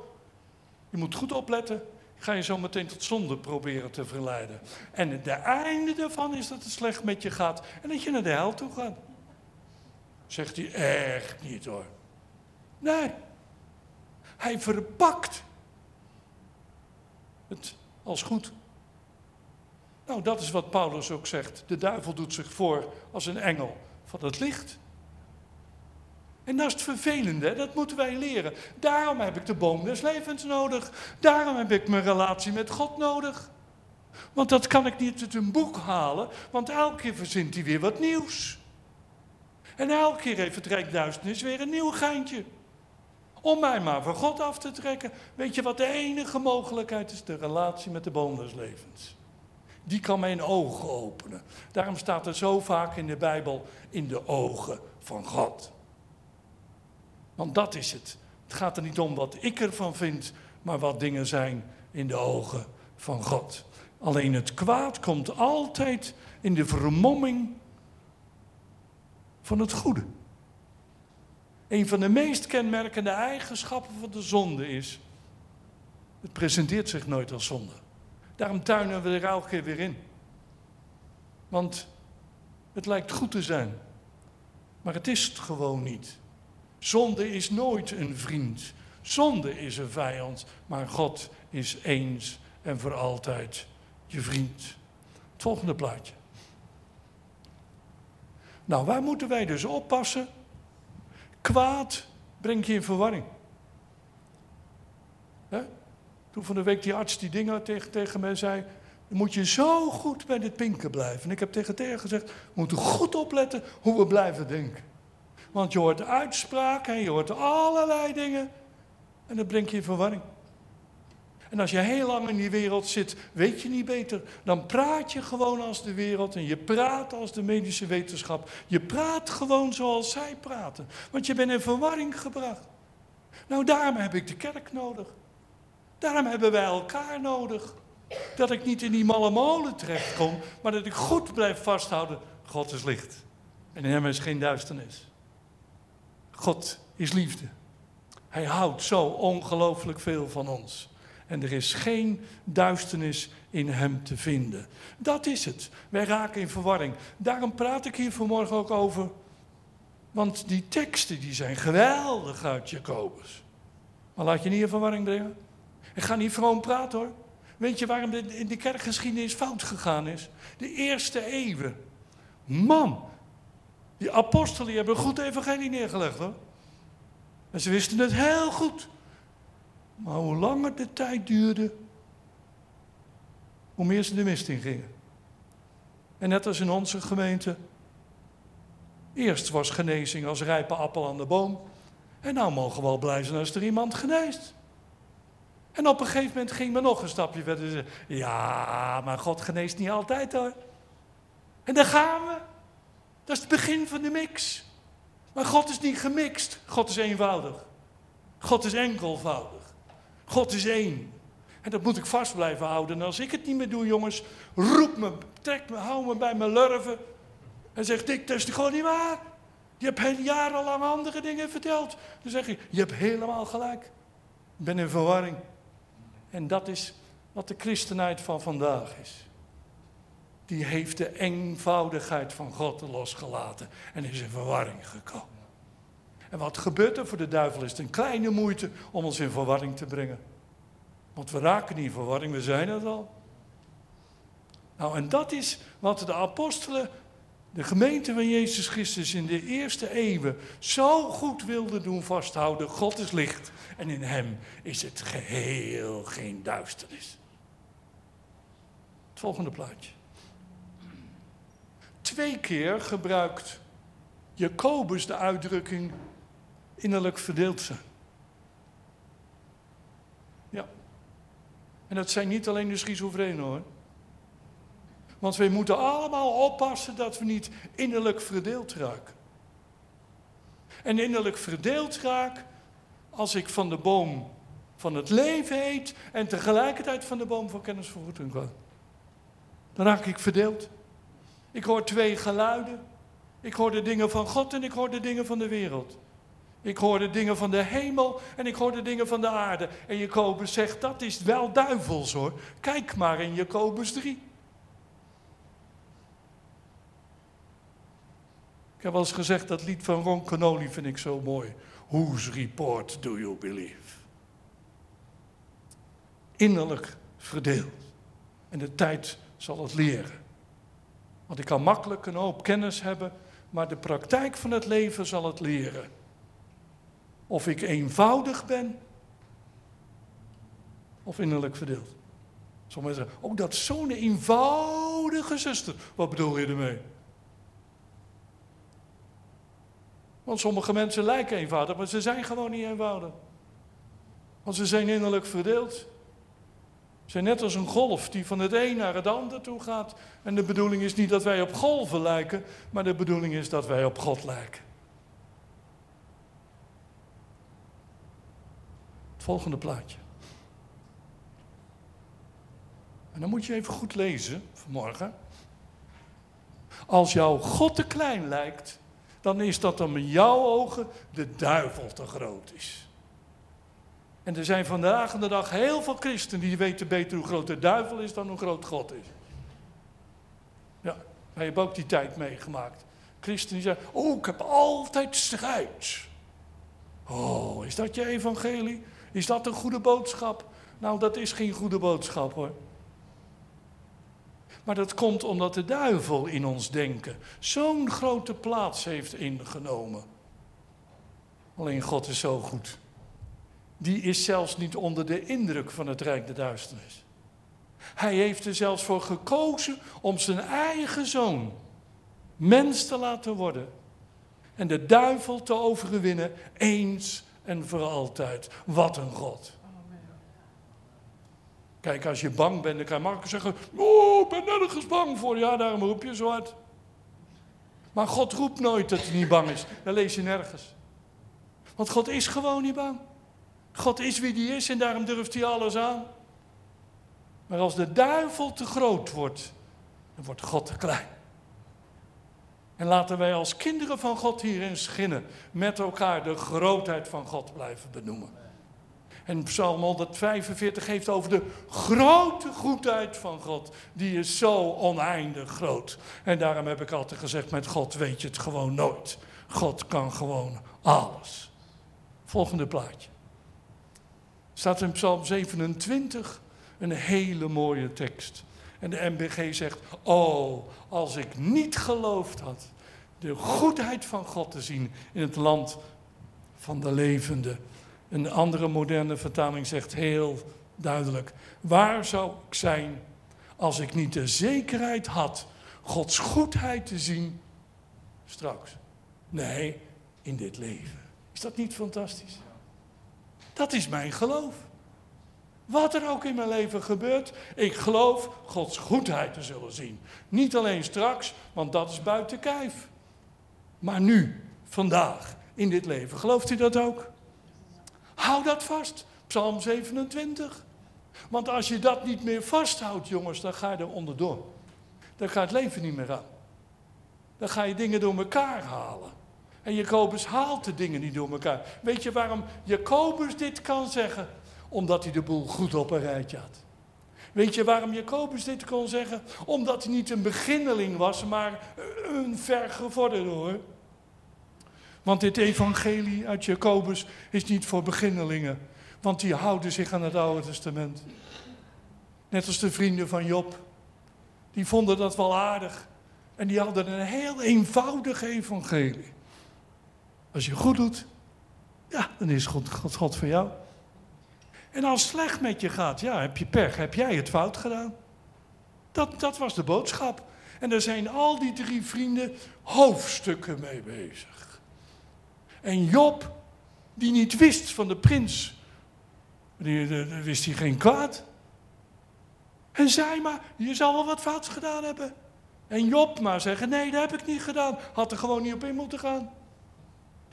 je moet goed opletten, ga je zo meteen tot zonde proberen te verleiden. En het einde daarvan is dat het slecht met je gaat en dat je naar de hel toe gaat. Zegt hij, echt niet hoor. Nee, hij verpakt het als goed. Nou, dat is wat Paulus ook zegt. De duivel doet zich voor als een engel van het licht. En dat is het vervelende, dat moeten wij leren. Daarom heb ik de boom des levens nodig. Daarom heb ik mijn relatie met God nodig. Want dat kan ik niet uit een boek halen, want elke keer verzint hij weer wat nieuws. En elke keer heeft het Rijk Duisternis weer een nieuw geintje. Om mij maar van God af te trekken. Weet je wat de enige mogelijkheid is? De relatie met de boom des levens die kan mijn ogen openen. Daarom staat er zo vaak in de Bijbel in de ogen van God. Want dat is het. Het gaat er niet om wat ik ervan vind, maar wat dingen zijn in de ogen van God. Alleen het kwaad komt altijd in de vermomming van het goede. Een van de meest kenmerkende eigenschappen van de zonde is Het presenteert zich nooit als zonde. Daarom tuinen we er elke keer weer in. Want het lijkt goed te zijn, maar het is het gewoon niet. Zonde is nooit een vriend. Zonde is een vijand, maar God is eens en voor altijd je vriend. Het volgende plaatje. Nou, waar moeten wij dus oppassen? Kwaad brengt je in verwarring. Toen van de week die arts die dingen tegen, tegen mij zei, dan moet je zo goed bij dit pinken blijven. En ik heb tegen Thea gezegd, we moeten goed opletten hoe we blijven denken. Want je hoort uitspraken en je hoort allerlei dingen. En dat brengt je in verwarring. En als je heel lang in die wereld zit, weet je niet beter. Dan praat je gewoon als de wereld en je praat als de medische wetenschap. Je praat gewoon zoals zij praten. Want je bent in verwarring gebracht. Nou, daarom heb ik de kerk nodig. Daarom hebben wij elkaar nodig. Dat ik niet in die malle molen terechtkom, maar dat ik goed blijf vasthouden. God is licht. En in hem is geen duisternis. God is liefde. Hij houdt zo ongelooflijk veel van ons. En er is geen duisternis in hem te vinden. Dat is het. Wij raken in verwarring. Daarom praat ik hier vanmorgen ook over. Want die teksten die zijn geweldig uit Jacobus. Maar laat je niet in verwarring brengen. Ik ga niet vroom praten hoor. Weet je waarom de, in de kerkgeschiedenis fout gegaan is? De eerste eeuwen. Man, die apostelen hebben een goed evangelie neergelegd hoor. En ze wisten het heel goed. Maar hoe langer de tijd duurde, hoe meer ze de mist in gingen. En net als in onze gemeente. Eerst was genezing als rijpe appel aan de boom. En nou mogen we wel blij zijn als er iemand geneest. En op een gegeven moment ging men nog een stapje verder. Ja, maar God geneest niet altijd hoor. En daar gaan we. Dat is het begin van de mix. Maar God is niet gemixt. God is eenvoudig. God is enkelvoudig. God is één. En dat moet ik vast blijven houden. En als ik het niet meer doe, jongens, roep me, trek me, hou me bij mijn lurven. En zeg, Dick, dat is gewoon niet waar. Je hebt jarenlang andere dingen verteld. Dan zeg ik, je hebt helemaal gelijk. Ik ben in verwarring. En dat is wat de christenheid van vandaag is. Die heeft de eenvoudigheid van God losgelaten en is in verwarring gekomen. En wat gebeurt er voor de duivel? Is het een kleine moeite om ons in verwarring te brengen. Want we raken niet in verwarring, we zijn het al. Nou, en dat is wat de apostelen, de gemeente van Jezus Christus in de eerste eeuwen zo goed wilden doen vasthouden. God is licht en in hem is het geheel geen duisternis. Het volgende plaatje. Twee keer gebruikt Jacobus de uitdrukking innerlijk verdeeld zijn. Ja. En dat zijn niet alleen de schizofrenen hoor. Want wij moeten allemaal oppassen dat we niet innerlijk verdeeld raken. En innerlijk verdeeld raak als ik van de boom van het leven eet en tegelijkertijd van de boom van kennis van goed en kwaad. Dan raak ik verdeeld. Ik hoor twee geluiden. Ik hoor de dingen van God en ik hoor de dingen van de wereld. Ik hoor de dingen van de hemel en ik hoor de dingen van de aarde. En Jacobus zegt, dat is wel duivels hoor. Kijk maar in Jacobus 3. Ik heb wel eens gezegd, dat lied van Ron Canoli vind ik zo mooi. Whose report do you believe? Innerlijk verdeeld. En de tijd zal het leren. Want ik kan makkelijk een hoop kennis hebben, maar de praktijk van het leven zal het leren. Of ik eenvoudig ben, of innerlijk verdeeld. Sommigen zeggen, oh dat is zo'n eenvoudige zuster. Wat bedoel je ermee? Want sommige mensen lijken eenvoudig, maar ze zijn gewoon niet eenvoudig. Want ze zijn innerlijk verdeeld. Ze zijn net als een golf die van het een naar het ander toe gaat. En de bedoeling is niet dat wij op golven lijken, maar de bedoeling is dat wij op God lijken. Volgende plaatje. En dan moet je even goed lezen vanmorgen. Als jouw God te klein lijkt, dan is dat om in jouw ogen de duivel te groot is. En er zijn vandaag de dag heel veel christenen die weten beter hoe groot de duivel is dan hoe groot God is. Ja, wij hebben ook die tijd meegemaakt. Christenen die zeggen, oh ik heb altijd strijd. Oh, is dat je evangelie? Is dat een goede boodschap? Nou, dat is geen goede boodschap hoor. Maar dat komt omdat de duivel in ons denken zo'n grote plaats heeft ingenomen. Alleen God is zo goed. Die is zelfs niet onder de indruk van het rijk der duisternis. Hij heeft er zelfs voor gekozen om zijn eigen zoon mens te laten worden. En de duivel te overwinnen eens en voor altijd. Wat een God. Kijk, als je bang bent, dan kan je makkelijk zeggen: Oh, ik ben nergens bang voor. Ja, daarom roep je zo hard. Maar God roept nooit dat hij niet bang is. Dat lees je nergens. Want God is gewoon niet bang. God is wie die is en daarom durft hij alles aan. Maar als de duivel te groot wordt, dan wordt God te klein. En laten wij als kinderen van God hierin schinnen, met elkaar de grootheid van God blijven benoemen. En Psalm 145 geeft over de grote goedheid van God. Die is zo oneindig groot. En daarom heb ik altijd gezegd, met God weet je het gewoon nooit. God kan gewoon alles. Volgende plaatje. Staat in Psalm 27 een hele mooie tekst. En de MBG zegt, oh, als ik niet geloofd had de goedheid van God te zien in het land van de levenden. Een andere moderne vertaling zegt heel duidelijk: Waar zou ik zijn als ik niet de zekerheid had Gods goedheid te zien straks? Nee, in dit leven. Is dat niet fantastisch? Dat is mijn geloof. Wat er ook in mijn leven gebeurt, ik geloof Gods goedheid te zullen zien. Niet alleen straks, want dat is buiten kijf. Maar nu, vandaag, in dit leven. Gelooft u dat ook? Hou dat vast. Psalm 27. Want als je dat niet meer vasthoudt, jongens, dan ga je er onderdoor. Dan gaat het leven niet meer aan. Dan ga je dingen door elkaar halen. En Jacobus haalt de dingen niet door elkaar. Weet je waarom Jacobus dit kan zeggen? Omdat hij de boel goed op een rijtje had. Weet je waarom Jacobus dit kon zeggen? Omdat hij niet een beginneling was, maar een vergevorderde hoor. Want dit evangelie uit Jacobus is niet voor beginnelingen. Want die houden zich aan het Oude Testament. Net als de vrienden van Job. Die vonden dat wel aardig. En die hadden een heel eenvoudig evangelie. Als je goed doet, ja, dan is God, God, God voor jou. En als het slecht met je gaat, ja, heb je pech, heb jij het fout gedaan. Dat, dat was de boodschap. En daar zijn al die drie vrienden hoofdstukken mee bezig. En Job, die niet wist van de prins, die, wist hij geen kwaad. En zei maar, je zal wel wat fouts gedaan hebben. En Job maar zeggen, nee, dat heb ik niet gedaan. Had er gewoon niet op in moeten gaan.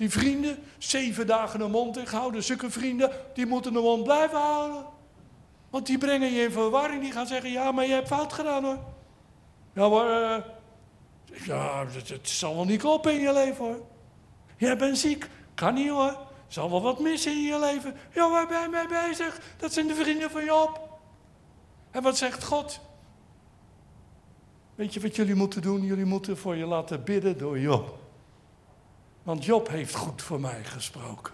Die vrienden, zeven dagen de mond dicht houden. Zulke vrienden, die moeten de mond blijven houden. Want die brengen je in verwarring. Die gaan zeggen, ja, maar je hebt fout gedaan hoor. Ja, maar, uh, ja, het, het, zal wel niet kloppen in je leven hoor. Jij bent ziek, kan niet hoor. Zal wel wat missen in je leven. Ja, waar ben je mee bezig? Dat zijn de vrienden van Job. En wat zegt God? Weet je wat jullie moeten doen? Jullie moeten voor je laten bidden door Job. Want Job heeft goed voor mij gesproken.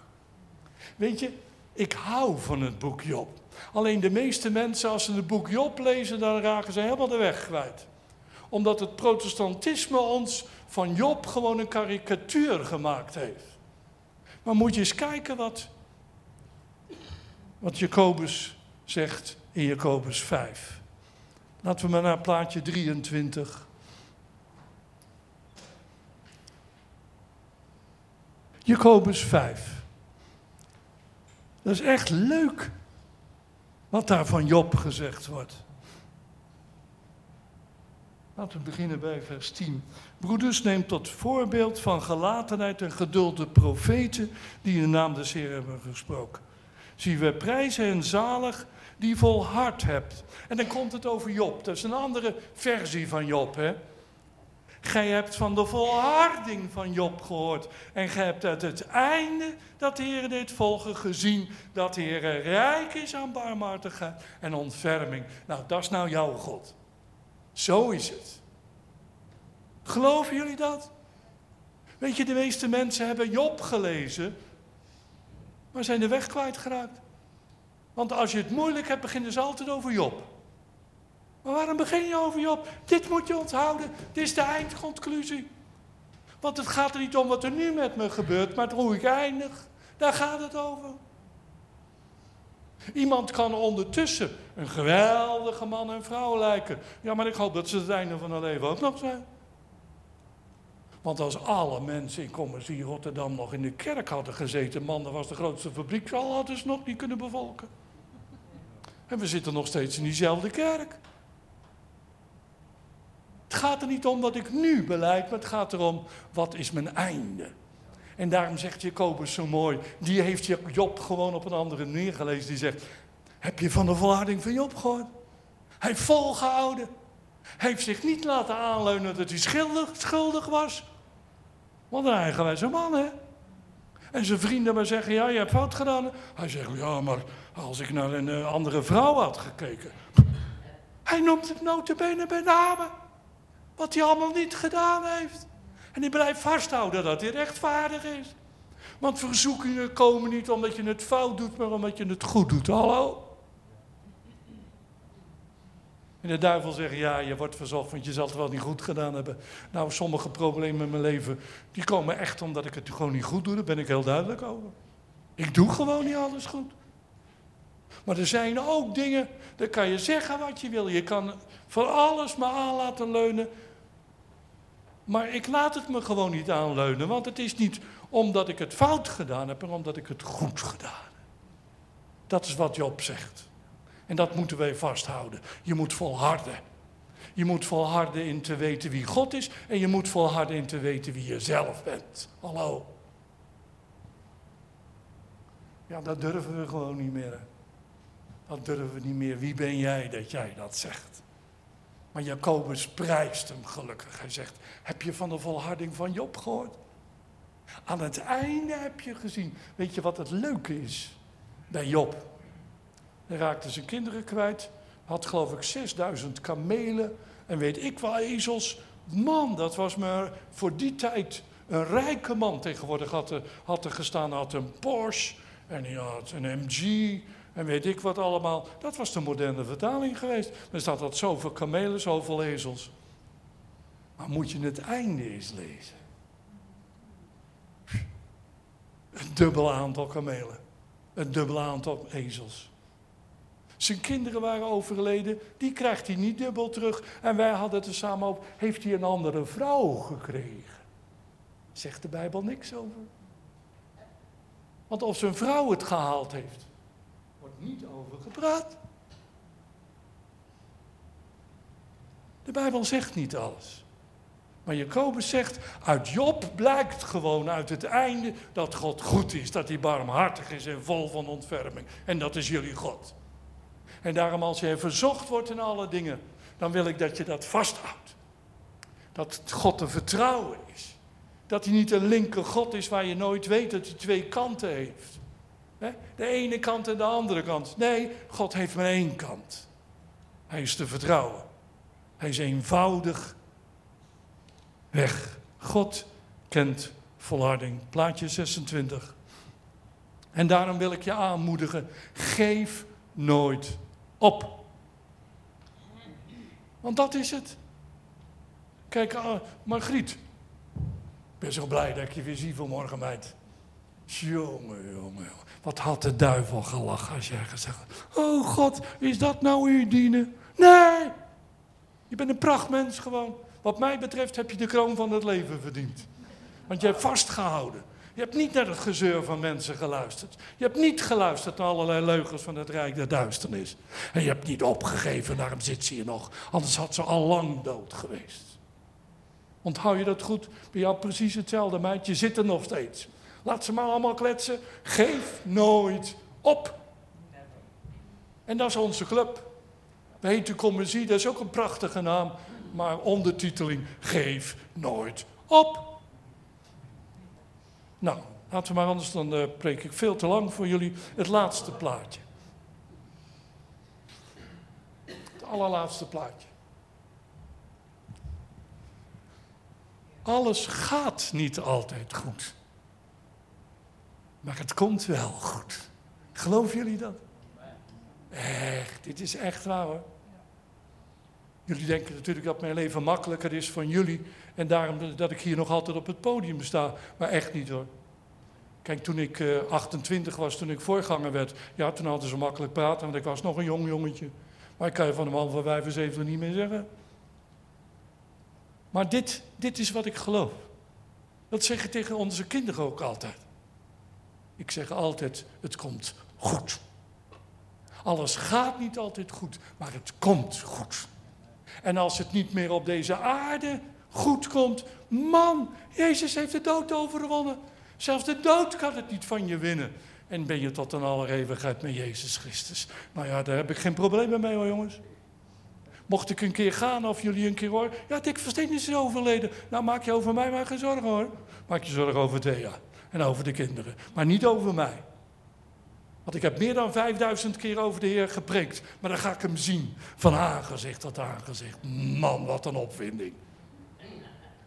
Weet je, ik hou van het boek Job. Alleen de meeste mensen, als ze het boek Job lezen, dan raken ze helemaal de weg kwijt. Omdat het protestantisme ons van Job gewoon een karikatuur gemaakt heeft. Maar moet je eens kijken wat, wat Jacobus zegt in Jacobus 5. Laten we maar naar plaatje 23. Jacobus 5. Dat is echt leuk wat daar van Job gezegd wordt. Laten we beginnen bij vers 10. Broeders, neem tot voorbeeld van gelatenheid en geduld de profeten die in de naam des Heer hebben gesproken. Zie, we prijzen en zalig die volhard hebt. En dan komt het over Job. Dat is een andere versie van Job. Hè? Gij hebt van de volharding van Job gehoord. En gij hebt uit het einde dat de Heer dit volgen gezien. Dat de Heer rijk is aan barmhartigheid en ontferming. Nou, dat is nou jouw God. Zo is het. Geloven jullie dat? Weet je, de meeste mensen hebben Job gelezen, maar zijn de weg kwijtgeraakt. Want als je het moeilijk hebt, beginnen ze altijd over Job. Maar waarom begin je over Job? Dit moet je onthouden. Dit is de eindconclusie. Want het gaat er niet om wat er nu met me gebeurt, maar hoe ik eindig. Daar gaat het over. Iemand kan ondertussen een geweldige man en vrouw lijken. Ja, maar ik hoop dat ze het einde van hun leven ook nog zijn. Want als alle mensen in Commercie Rotterdam nog in de kerk hadden gezeten, man, was de grootste fabriek, al hadden ze nog niet kunnen bevolken. En we zitten nog steeds in diezelfde kerk. Het gaat er niet om wat ik nu beleid, maar het gaat erom wat is mijn einde. En daarom zegt Jacobus zo mooi, die heeft Job gewoon op een andere manier gelezen. Die zegt, heb je van de volharding van Job gehoord? Hij heeft volgehouden. Hij heeft zich niet laten aanleunen dat hij schuldig, schuldig was. Wat een eigenwijze man, hè? En zijn vrienden maar zeggen, ja, je hebt fout gedaan. Hij zegt, ja, maar als ik naar een eh, andere vrouw had gekeken. Hij noemt het notabene bij name. Wat hij allemaal niet gedaan heeft. En hij blijft vasthouden dat hij rechtvaardig is. Want verzoekingen komen niet omdat je het fout doet, maar omdat je het goed doet. Hallo? En de duivel zegt, ja, je wordt verzocht, want je zal het wel niet goed gedaan hebben. Nou, sommige problemen in mijn leven, die komen echt omdat ik het gewoon niet goed doe. Daar ben ik heel duidelijk over. Ik doe gewoon niet alles goed. Maar er zijn ook dingen, daar kan je zeggen wat je wil. Je kan voor alles maar aan laten leunen. Maar ik laat het me gewoon niet aanleunen, want het is niet omdat ik het fout gedaan heb, maar omdat ik het goed gedaan heb. Dat is wat Job zegt. En dat moeten wij vasthouden. Je moet volharden. Je moet volharden in te weten wie God is en je moet volharden in te weten wie je zelf bent. Hallo. Ja, dat durven we gewoon niet meer. Dat durven we niet meer. Wie ben jij dat jij dat zegt? Maar Jacobus prijst hem gelukkig. Hij zegt, heb je van de volharding van Job gehoord? Aan het einde heb je gezien. Weet je wat het leuke is bij Job? Hij raakte zijn kinderen kwijt. Had geloof ik 6000 kamelen en weet ik wel ezels. Man, dat was maar voor die tijd een rijke man. Tegenwoordig had er, had er gestaan, had een Porsche en hij had een MG en weet ik wat allemaal. Dat was de moderne vertaling geweest. Er staat dat zoveel kamelen, zoveel ezels. Maar moet je het einde eens lezen? Een dubbel aantal kamelen. Een dubbel aantal ezels. Zijn kinderen waren overleden, die krijgt hij niet dubbel terug. En wij hadden het er samen op, heeft hij een andere vrouw gekregen? Zegt de Bijbel niks over. Want of zijn vrouw het gehaald heeft, niet over gepraat. De Bijbel zegt niet alles. Maar Jacobus zegt, uit Job blijkt gewoon uit het einde dat God goed is, dat hij barmhartig is en vol van ontferming. En dat is jullie God. En daarom als je verzocht wordt in alle dingen, dan wil ik dat je dat vasthoudt. Dat God te vertrouwen is. Dat hij niet een linker God is waar je nooit weet dat hij twee kanten heeft. De ene kant en de andere kant. Nee, God heeft maar één kant. Hij is te vertrouwen. Hij is eenvoudig weg. God kent volharding. Plaatje 26. En daarom wil ik je aanmoedigen. Geef nooit op. Want dat is het. Kijk, uh, Margriet. Ik ben zo blij dat ik je weer zie vanmorgen, meid. Jongen, jongen, wat had de duivel gelachen als jij gezegd had... Oh God, is dat nou uw dienen? Nee! Je bent een prachtmens gewoon. Wat mij betreft heb je de kroon van het leven verdiend. Want je hebt vastgehouden. Je hebt niet naar het gezeur van mensen geluisterd. Je hebt niet geluisterd naar allerlei leugens van het Rijk der Duisternis. En je hebt niet opgegeven, daarom zit ze hier nog. Anders had ze al lang dood geweest. Onthoud je dat goed? Bij jou precies hetzelfde, meid. Je zit er nog steeds. Laat ze maar allemaal kletsen. Geef nooit op. En dat is onze club. We heten Commissie, dat is ook een prachtige naam. maar ondertiteling geef nooit op. Nou, laten we maar anders, dan uh, preek ik veel te lang voor jullie. Het laatste plaatje. Het allerlaatste plaatje. Alles gaat niet altijd goed. Maar het komt wel goed. Geloven jullie dat? Echt, dit is echt waar hoor. Jullie denken natuurlijk dat mijn leven makkelijker is van jullie en daarom dat ik hier nog altijd op het podium sta. Maar echt niet hoor. Kijk, toen ik 28 eh, was, toen ik voorganger werd, ja, toen hadden ze makkelijk praten, want ik was nog een jong jongetje. Maar ik kan je van een man van 75 niet meer zeggen. Maar dit, dit is wat ik geloof. Dat zeg tegen onze kinderen ook altijd. Ik zeg altijd, het komt goed. Alles gaat niet altijd goed, maar het komt goed. En als het niet meer op deze aarde goed komt, man, Jezus heeft de dood overwonnen. Zelfs de dood kan het niet van je winnen. En ben je tot een aller eeuwigheid met Jezus Christus. Nou ja, daar heb ik geen problemen mee hoor jongens. Mocht ik een keer gaan of jullie een keer horen. Ja, Dick Versteen is overleden. Nou, maak je over mij maar geen zorgen hoor. Maak je zorgen over Thea en over de kinderen. Maar niet over mij. Want ik heb meer dan 5000 keer over de Heer gepreekt. Maar dan ga ik hem zien. Van aangezicht tot aangezicht. Man, wat een opwinding.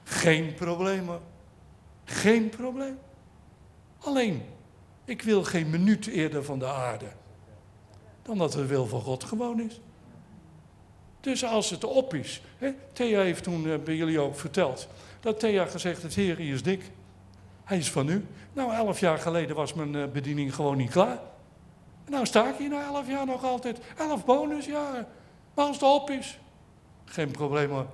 Geen probleem hoor. Geen probleem. Alleen, ik wil geen minuut eerder van de aarde. Dan dat de wil van God gewoon is. Dus als het op is. Hè, Thea heeft toen uh, bij jullie ook verteld. Dat Thea gezegd heeft, Heer, is dik. Hij is van u. Nou, elf jaar geleden was mijn uh, bediening gewoon niet klaar. En nou sta ik hier na elf jaar nog altijd. Elf bonusjaren. Maar als het op is, geen probleem hoor.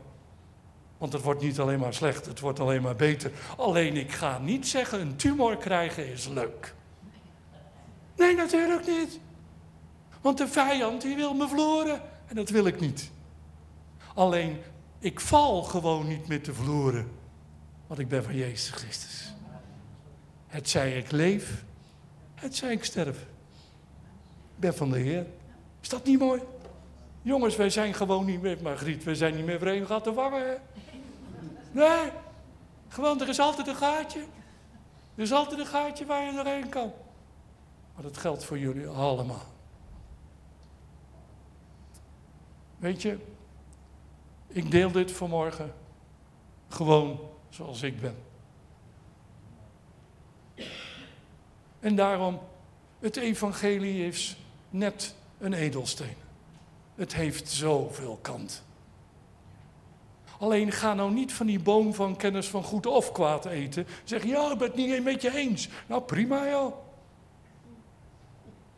Want het wordt niet alleen maar slecht, het wordt alleen maar beter. Alleen ik ga niet zeggen, een tumor krijgen is leuk. Nee, natuurlijk niet. Want de vijand die wil me verloren en dat wil ik niet. Alleen, ik val gewoon niet met te verloren. Want ik ben van Jezus Christus. Het zij ik leef, het zij ik sterf. Ik ben van de Heer. Is dat niet mooi? Jongens, wij zijn gewoon niet meer, Margriet, we zijn niet meer verenigd te vangen. Nee, gewoon, er is altijd een gaatje. Er is altijd een gaatje waar je doorheen kan. Maar dat geldt voor jullie allemaal. Weet je, ik deel dit vanmorgen gewoon zoals ik ben. En daarom, het evangelie is net een edelsteen. Het heeft zoveel kanten. Alleen ga nou niet van die boom van kennis van goed of kwaad eten. Zeg, ja, ik ben het niet met je eens. Nou, prima joh.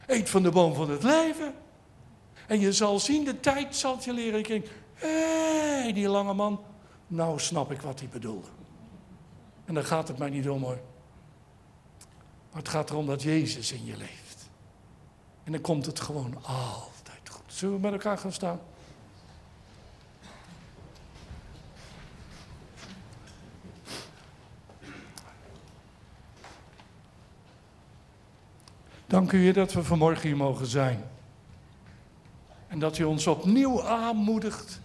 Eet van de boom van het leven. En je zal zien, de tijd zal je leren. Ik denk, hé, hey, die lange man. Nou snap ik wat hij bedoelde. En dan gaat het mij niet om hoor. Maar het gaat erom dat Jezus in je leeft. En dan komt het gewoon altijd goed. Zullen we met elkaar gaan staan? Dank u, Heer, dat we vanmorgen hier mogen zijn. En dat u ons opnieuw aanmoedigt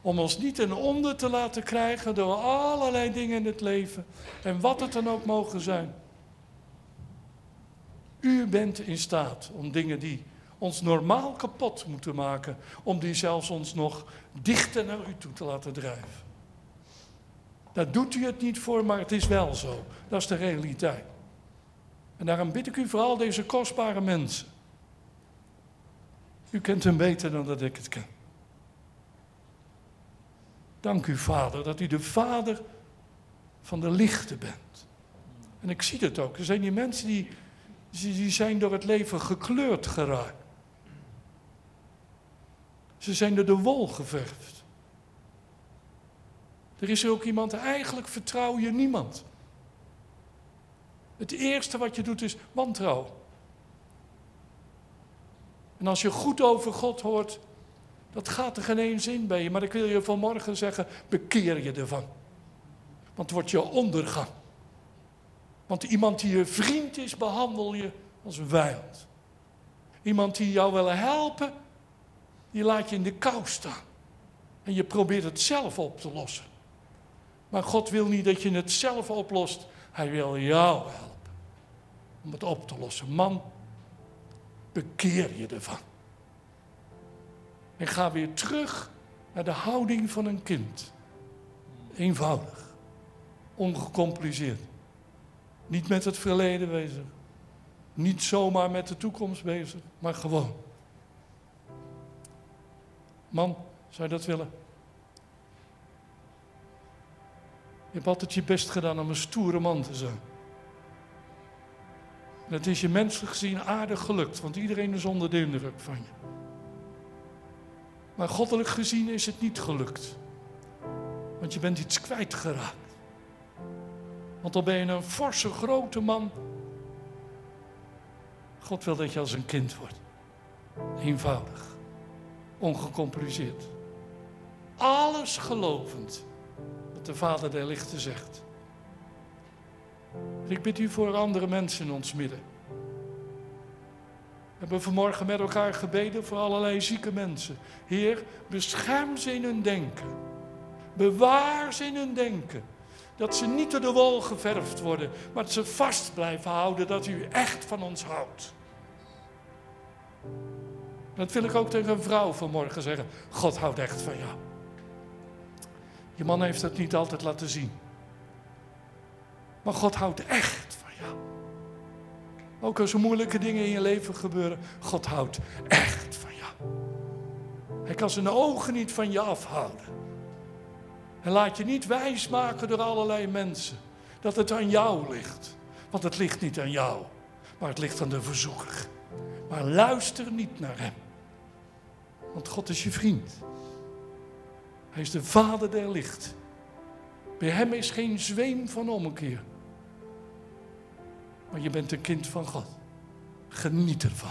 om ons niet ten onder te laten krijgen door allerlei dingen in het leven. En wat het dan ook mogen zijn. U bent in staat om dingen die ons normaal kapot moeten maken, om die zelfs ons nog dichter naar u toe te laten drijven. Daar doet u het niet voor, maar het is wel zo. Dat is de realiteit. En daarom bid ik u vooral deze kostbare mensen. U kent hem beter dan dat ik het ken. Dank u, Vader, dat u de Vader van de lichten bent. En ik zie het ook. Er zijn die mensen die, die zijn door het leven gekleurd geraakt. Ze zijn door de wol geverfd. Er is ook iemand, eigenlijk vertrouw je niemand. Het eerste wat je doet is wantrouwen. En als je goed over God hoort, dat gaat er geen eens in bij je. Maar ik wil je vanmorgen zeggen, bekeer je ervan. Want het wordt je ondergang. Want iemand die je vriend is, behandel je als een vijand. Iemand die jou wil helpen, die laat je in de kou staan. En je probeert het zelf op te lossen. Maar God wil niet dat je het zelf oplost. Hij wil jou helpen om het op te lossen. Man, bekeer je ervan. En ga weer terug naar de houding van een kind. Eenvoudig. Ongecompliceerd. Niet met het verleden bezig. Niet zomaar met de toekomst bezig, maar gewoon. Man, zou je dat willen? Je hebt altijd je best gedaan om een stoere man te zijn. En het is je menselijk gezien aardig gelukt, want iedereen is onder de indruk van je. Maar goddelijk gezien is het niet gelukt. Want je bent iets kwijtgeraakt. Want dan ben je een forse, grote man. God wil dat je als een kind wordt. Eenvoudig. Ongecompliceerd. Alles gelovend. Wat de Vader der Lichten zegt. Ik bid u voor andere mensen in ons midden. We hebben vanmorgen met elkaar gebeden voor allerlei zieke mensen. Heer, bescherm ze in hun denken. Bewaar ze in hun denken. Dat ze niet door de wol geverfd worden, maar dat ze vast blijven houden dat u echt van ons houdt. Dat wil ik ook tegen een vrouw vanmorgen zeggen. God houdt echt van jou. Je man heeft het niet altijd laten zien. Maar God houdt echt van jou. Ook als er moeilijke dingen in je leven gebeuren, God houdt echt van jou. Hij kan zijn ogen niet van je afhouden. En laat je niet wijsmaken door allerlei mensen dat het aan jou ligt. Want het ligt niet aan jou, maar het ligt aan de verzoeker. Maar luister niet naar hem. Want God is je vriend. Hij is de vader der licht. Bij hem is geen zweem van ommekeer. Maar je bent een kind van God. Geniet ervan.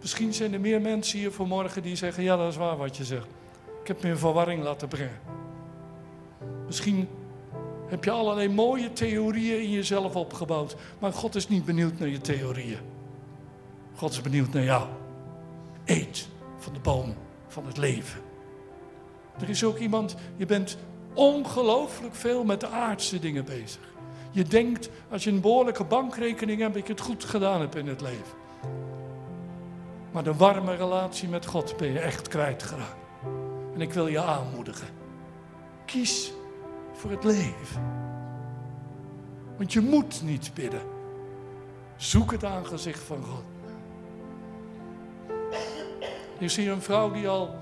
Misschien zijn er meer mensen hier vanmorgen die zeggen: Ja, dat is waar wat je zegt. Ik heb me in verwarring laten brengen. Misschien heb je allerlei mooie theorieën in jezelf opgebouwd. Maar God is niet benieuwd naar je theorieën. God is benieuwd naar jou. Eet van de boom van het leven. Er is ook iemand, je bent ongelooflijk veel met de aardse dingen bezig. Je denkt, als je een behoorlijke bankrekening hebt, dat je het goed gedaan hebt in het leven. Maar de warme relatie met God ben je echt kwijtgeraakt. En ik wil je aanmoedigen. Kies voor het leven. Want je moet niet bidden. Zoek het aangezicht van God. Je ziet een vrouw die al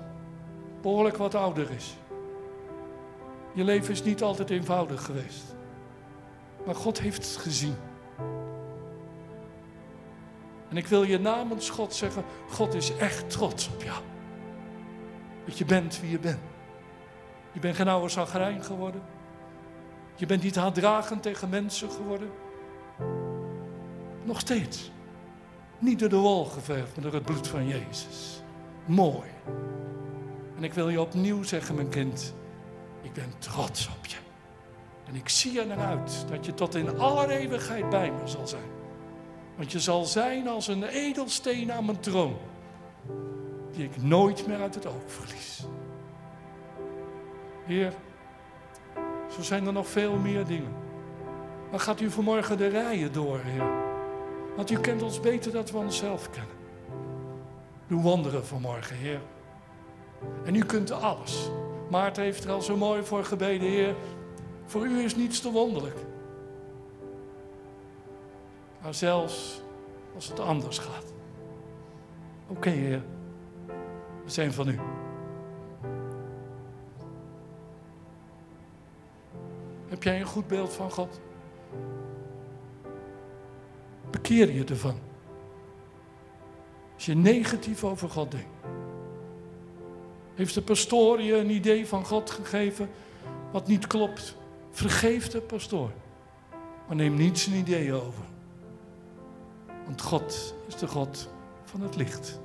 behoorlijk wat ouder is. Je leven is niet altijd eenvoudig geweest. Maar God heeft het gezien. En ik wil je namens God zeggen, God is echt trots op jou. Dat je bent wie je bent. Je bent geen oude zagrijn geworden. Je bent niet haatdragend tegen mensen geworden. Nog steeds. Niet door de wol geverfd, maar door het bloed van Jezus. Mooi. En ik wil je opnieuw zeggen, mijn kind, ik ben trots op je. En ik zie er naar uit dat je tot in alle eeuwigheid bij me zal zijn. Want je zal zijn als een edelsteen aan mijn troon, die ik nooit meer uit het oog verlies. Heer, zo zijn er nog veel meer dingen. Maar gaat u vanmorgen de rijen door, Heer? Want u kent ons beter dan we onszelf kennen. Doe wonderen vanmorgen, Heer. En u kunt alles. Maarten heeft er al zo mooi voor gebeden, Heer. Voor u is niets te wonderlijk. Maar zelfs als het anders gaat. Oké, Heer. Zijn van u. Heb jij een goed beeld van God? Bekeer je ervan. Als je negatief over God denkt. Heeft de pastoor je een idee van God gegeven wat niet klopt? Vergeef de pastoor. Maar neem niet zijn idee over. Want God is de God van het licht.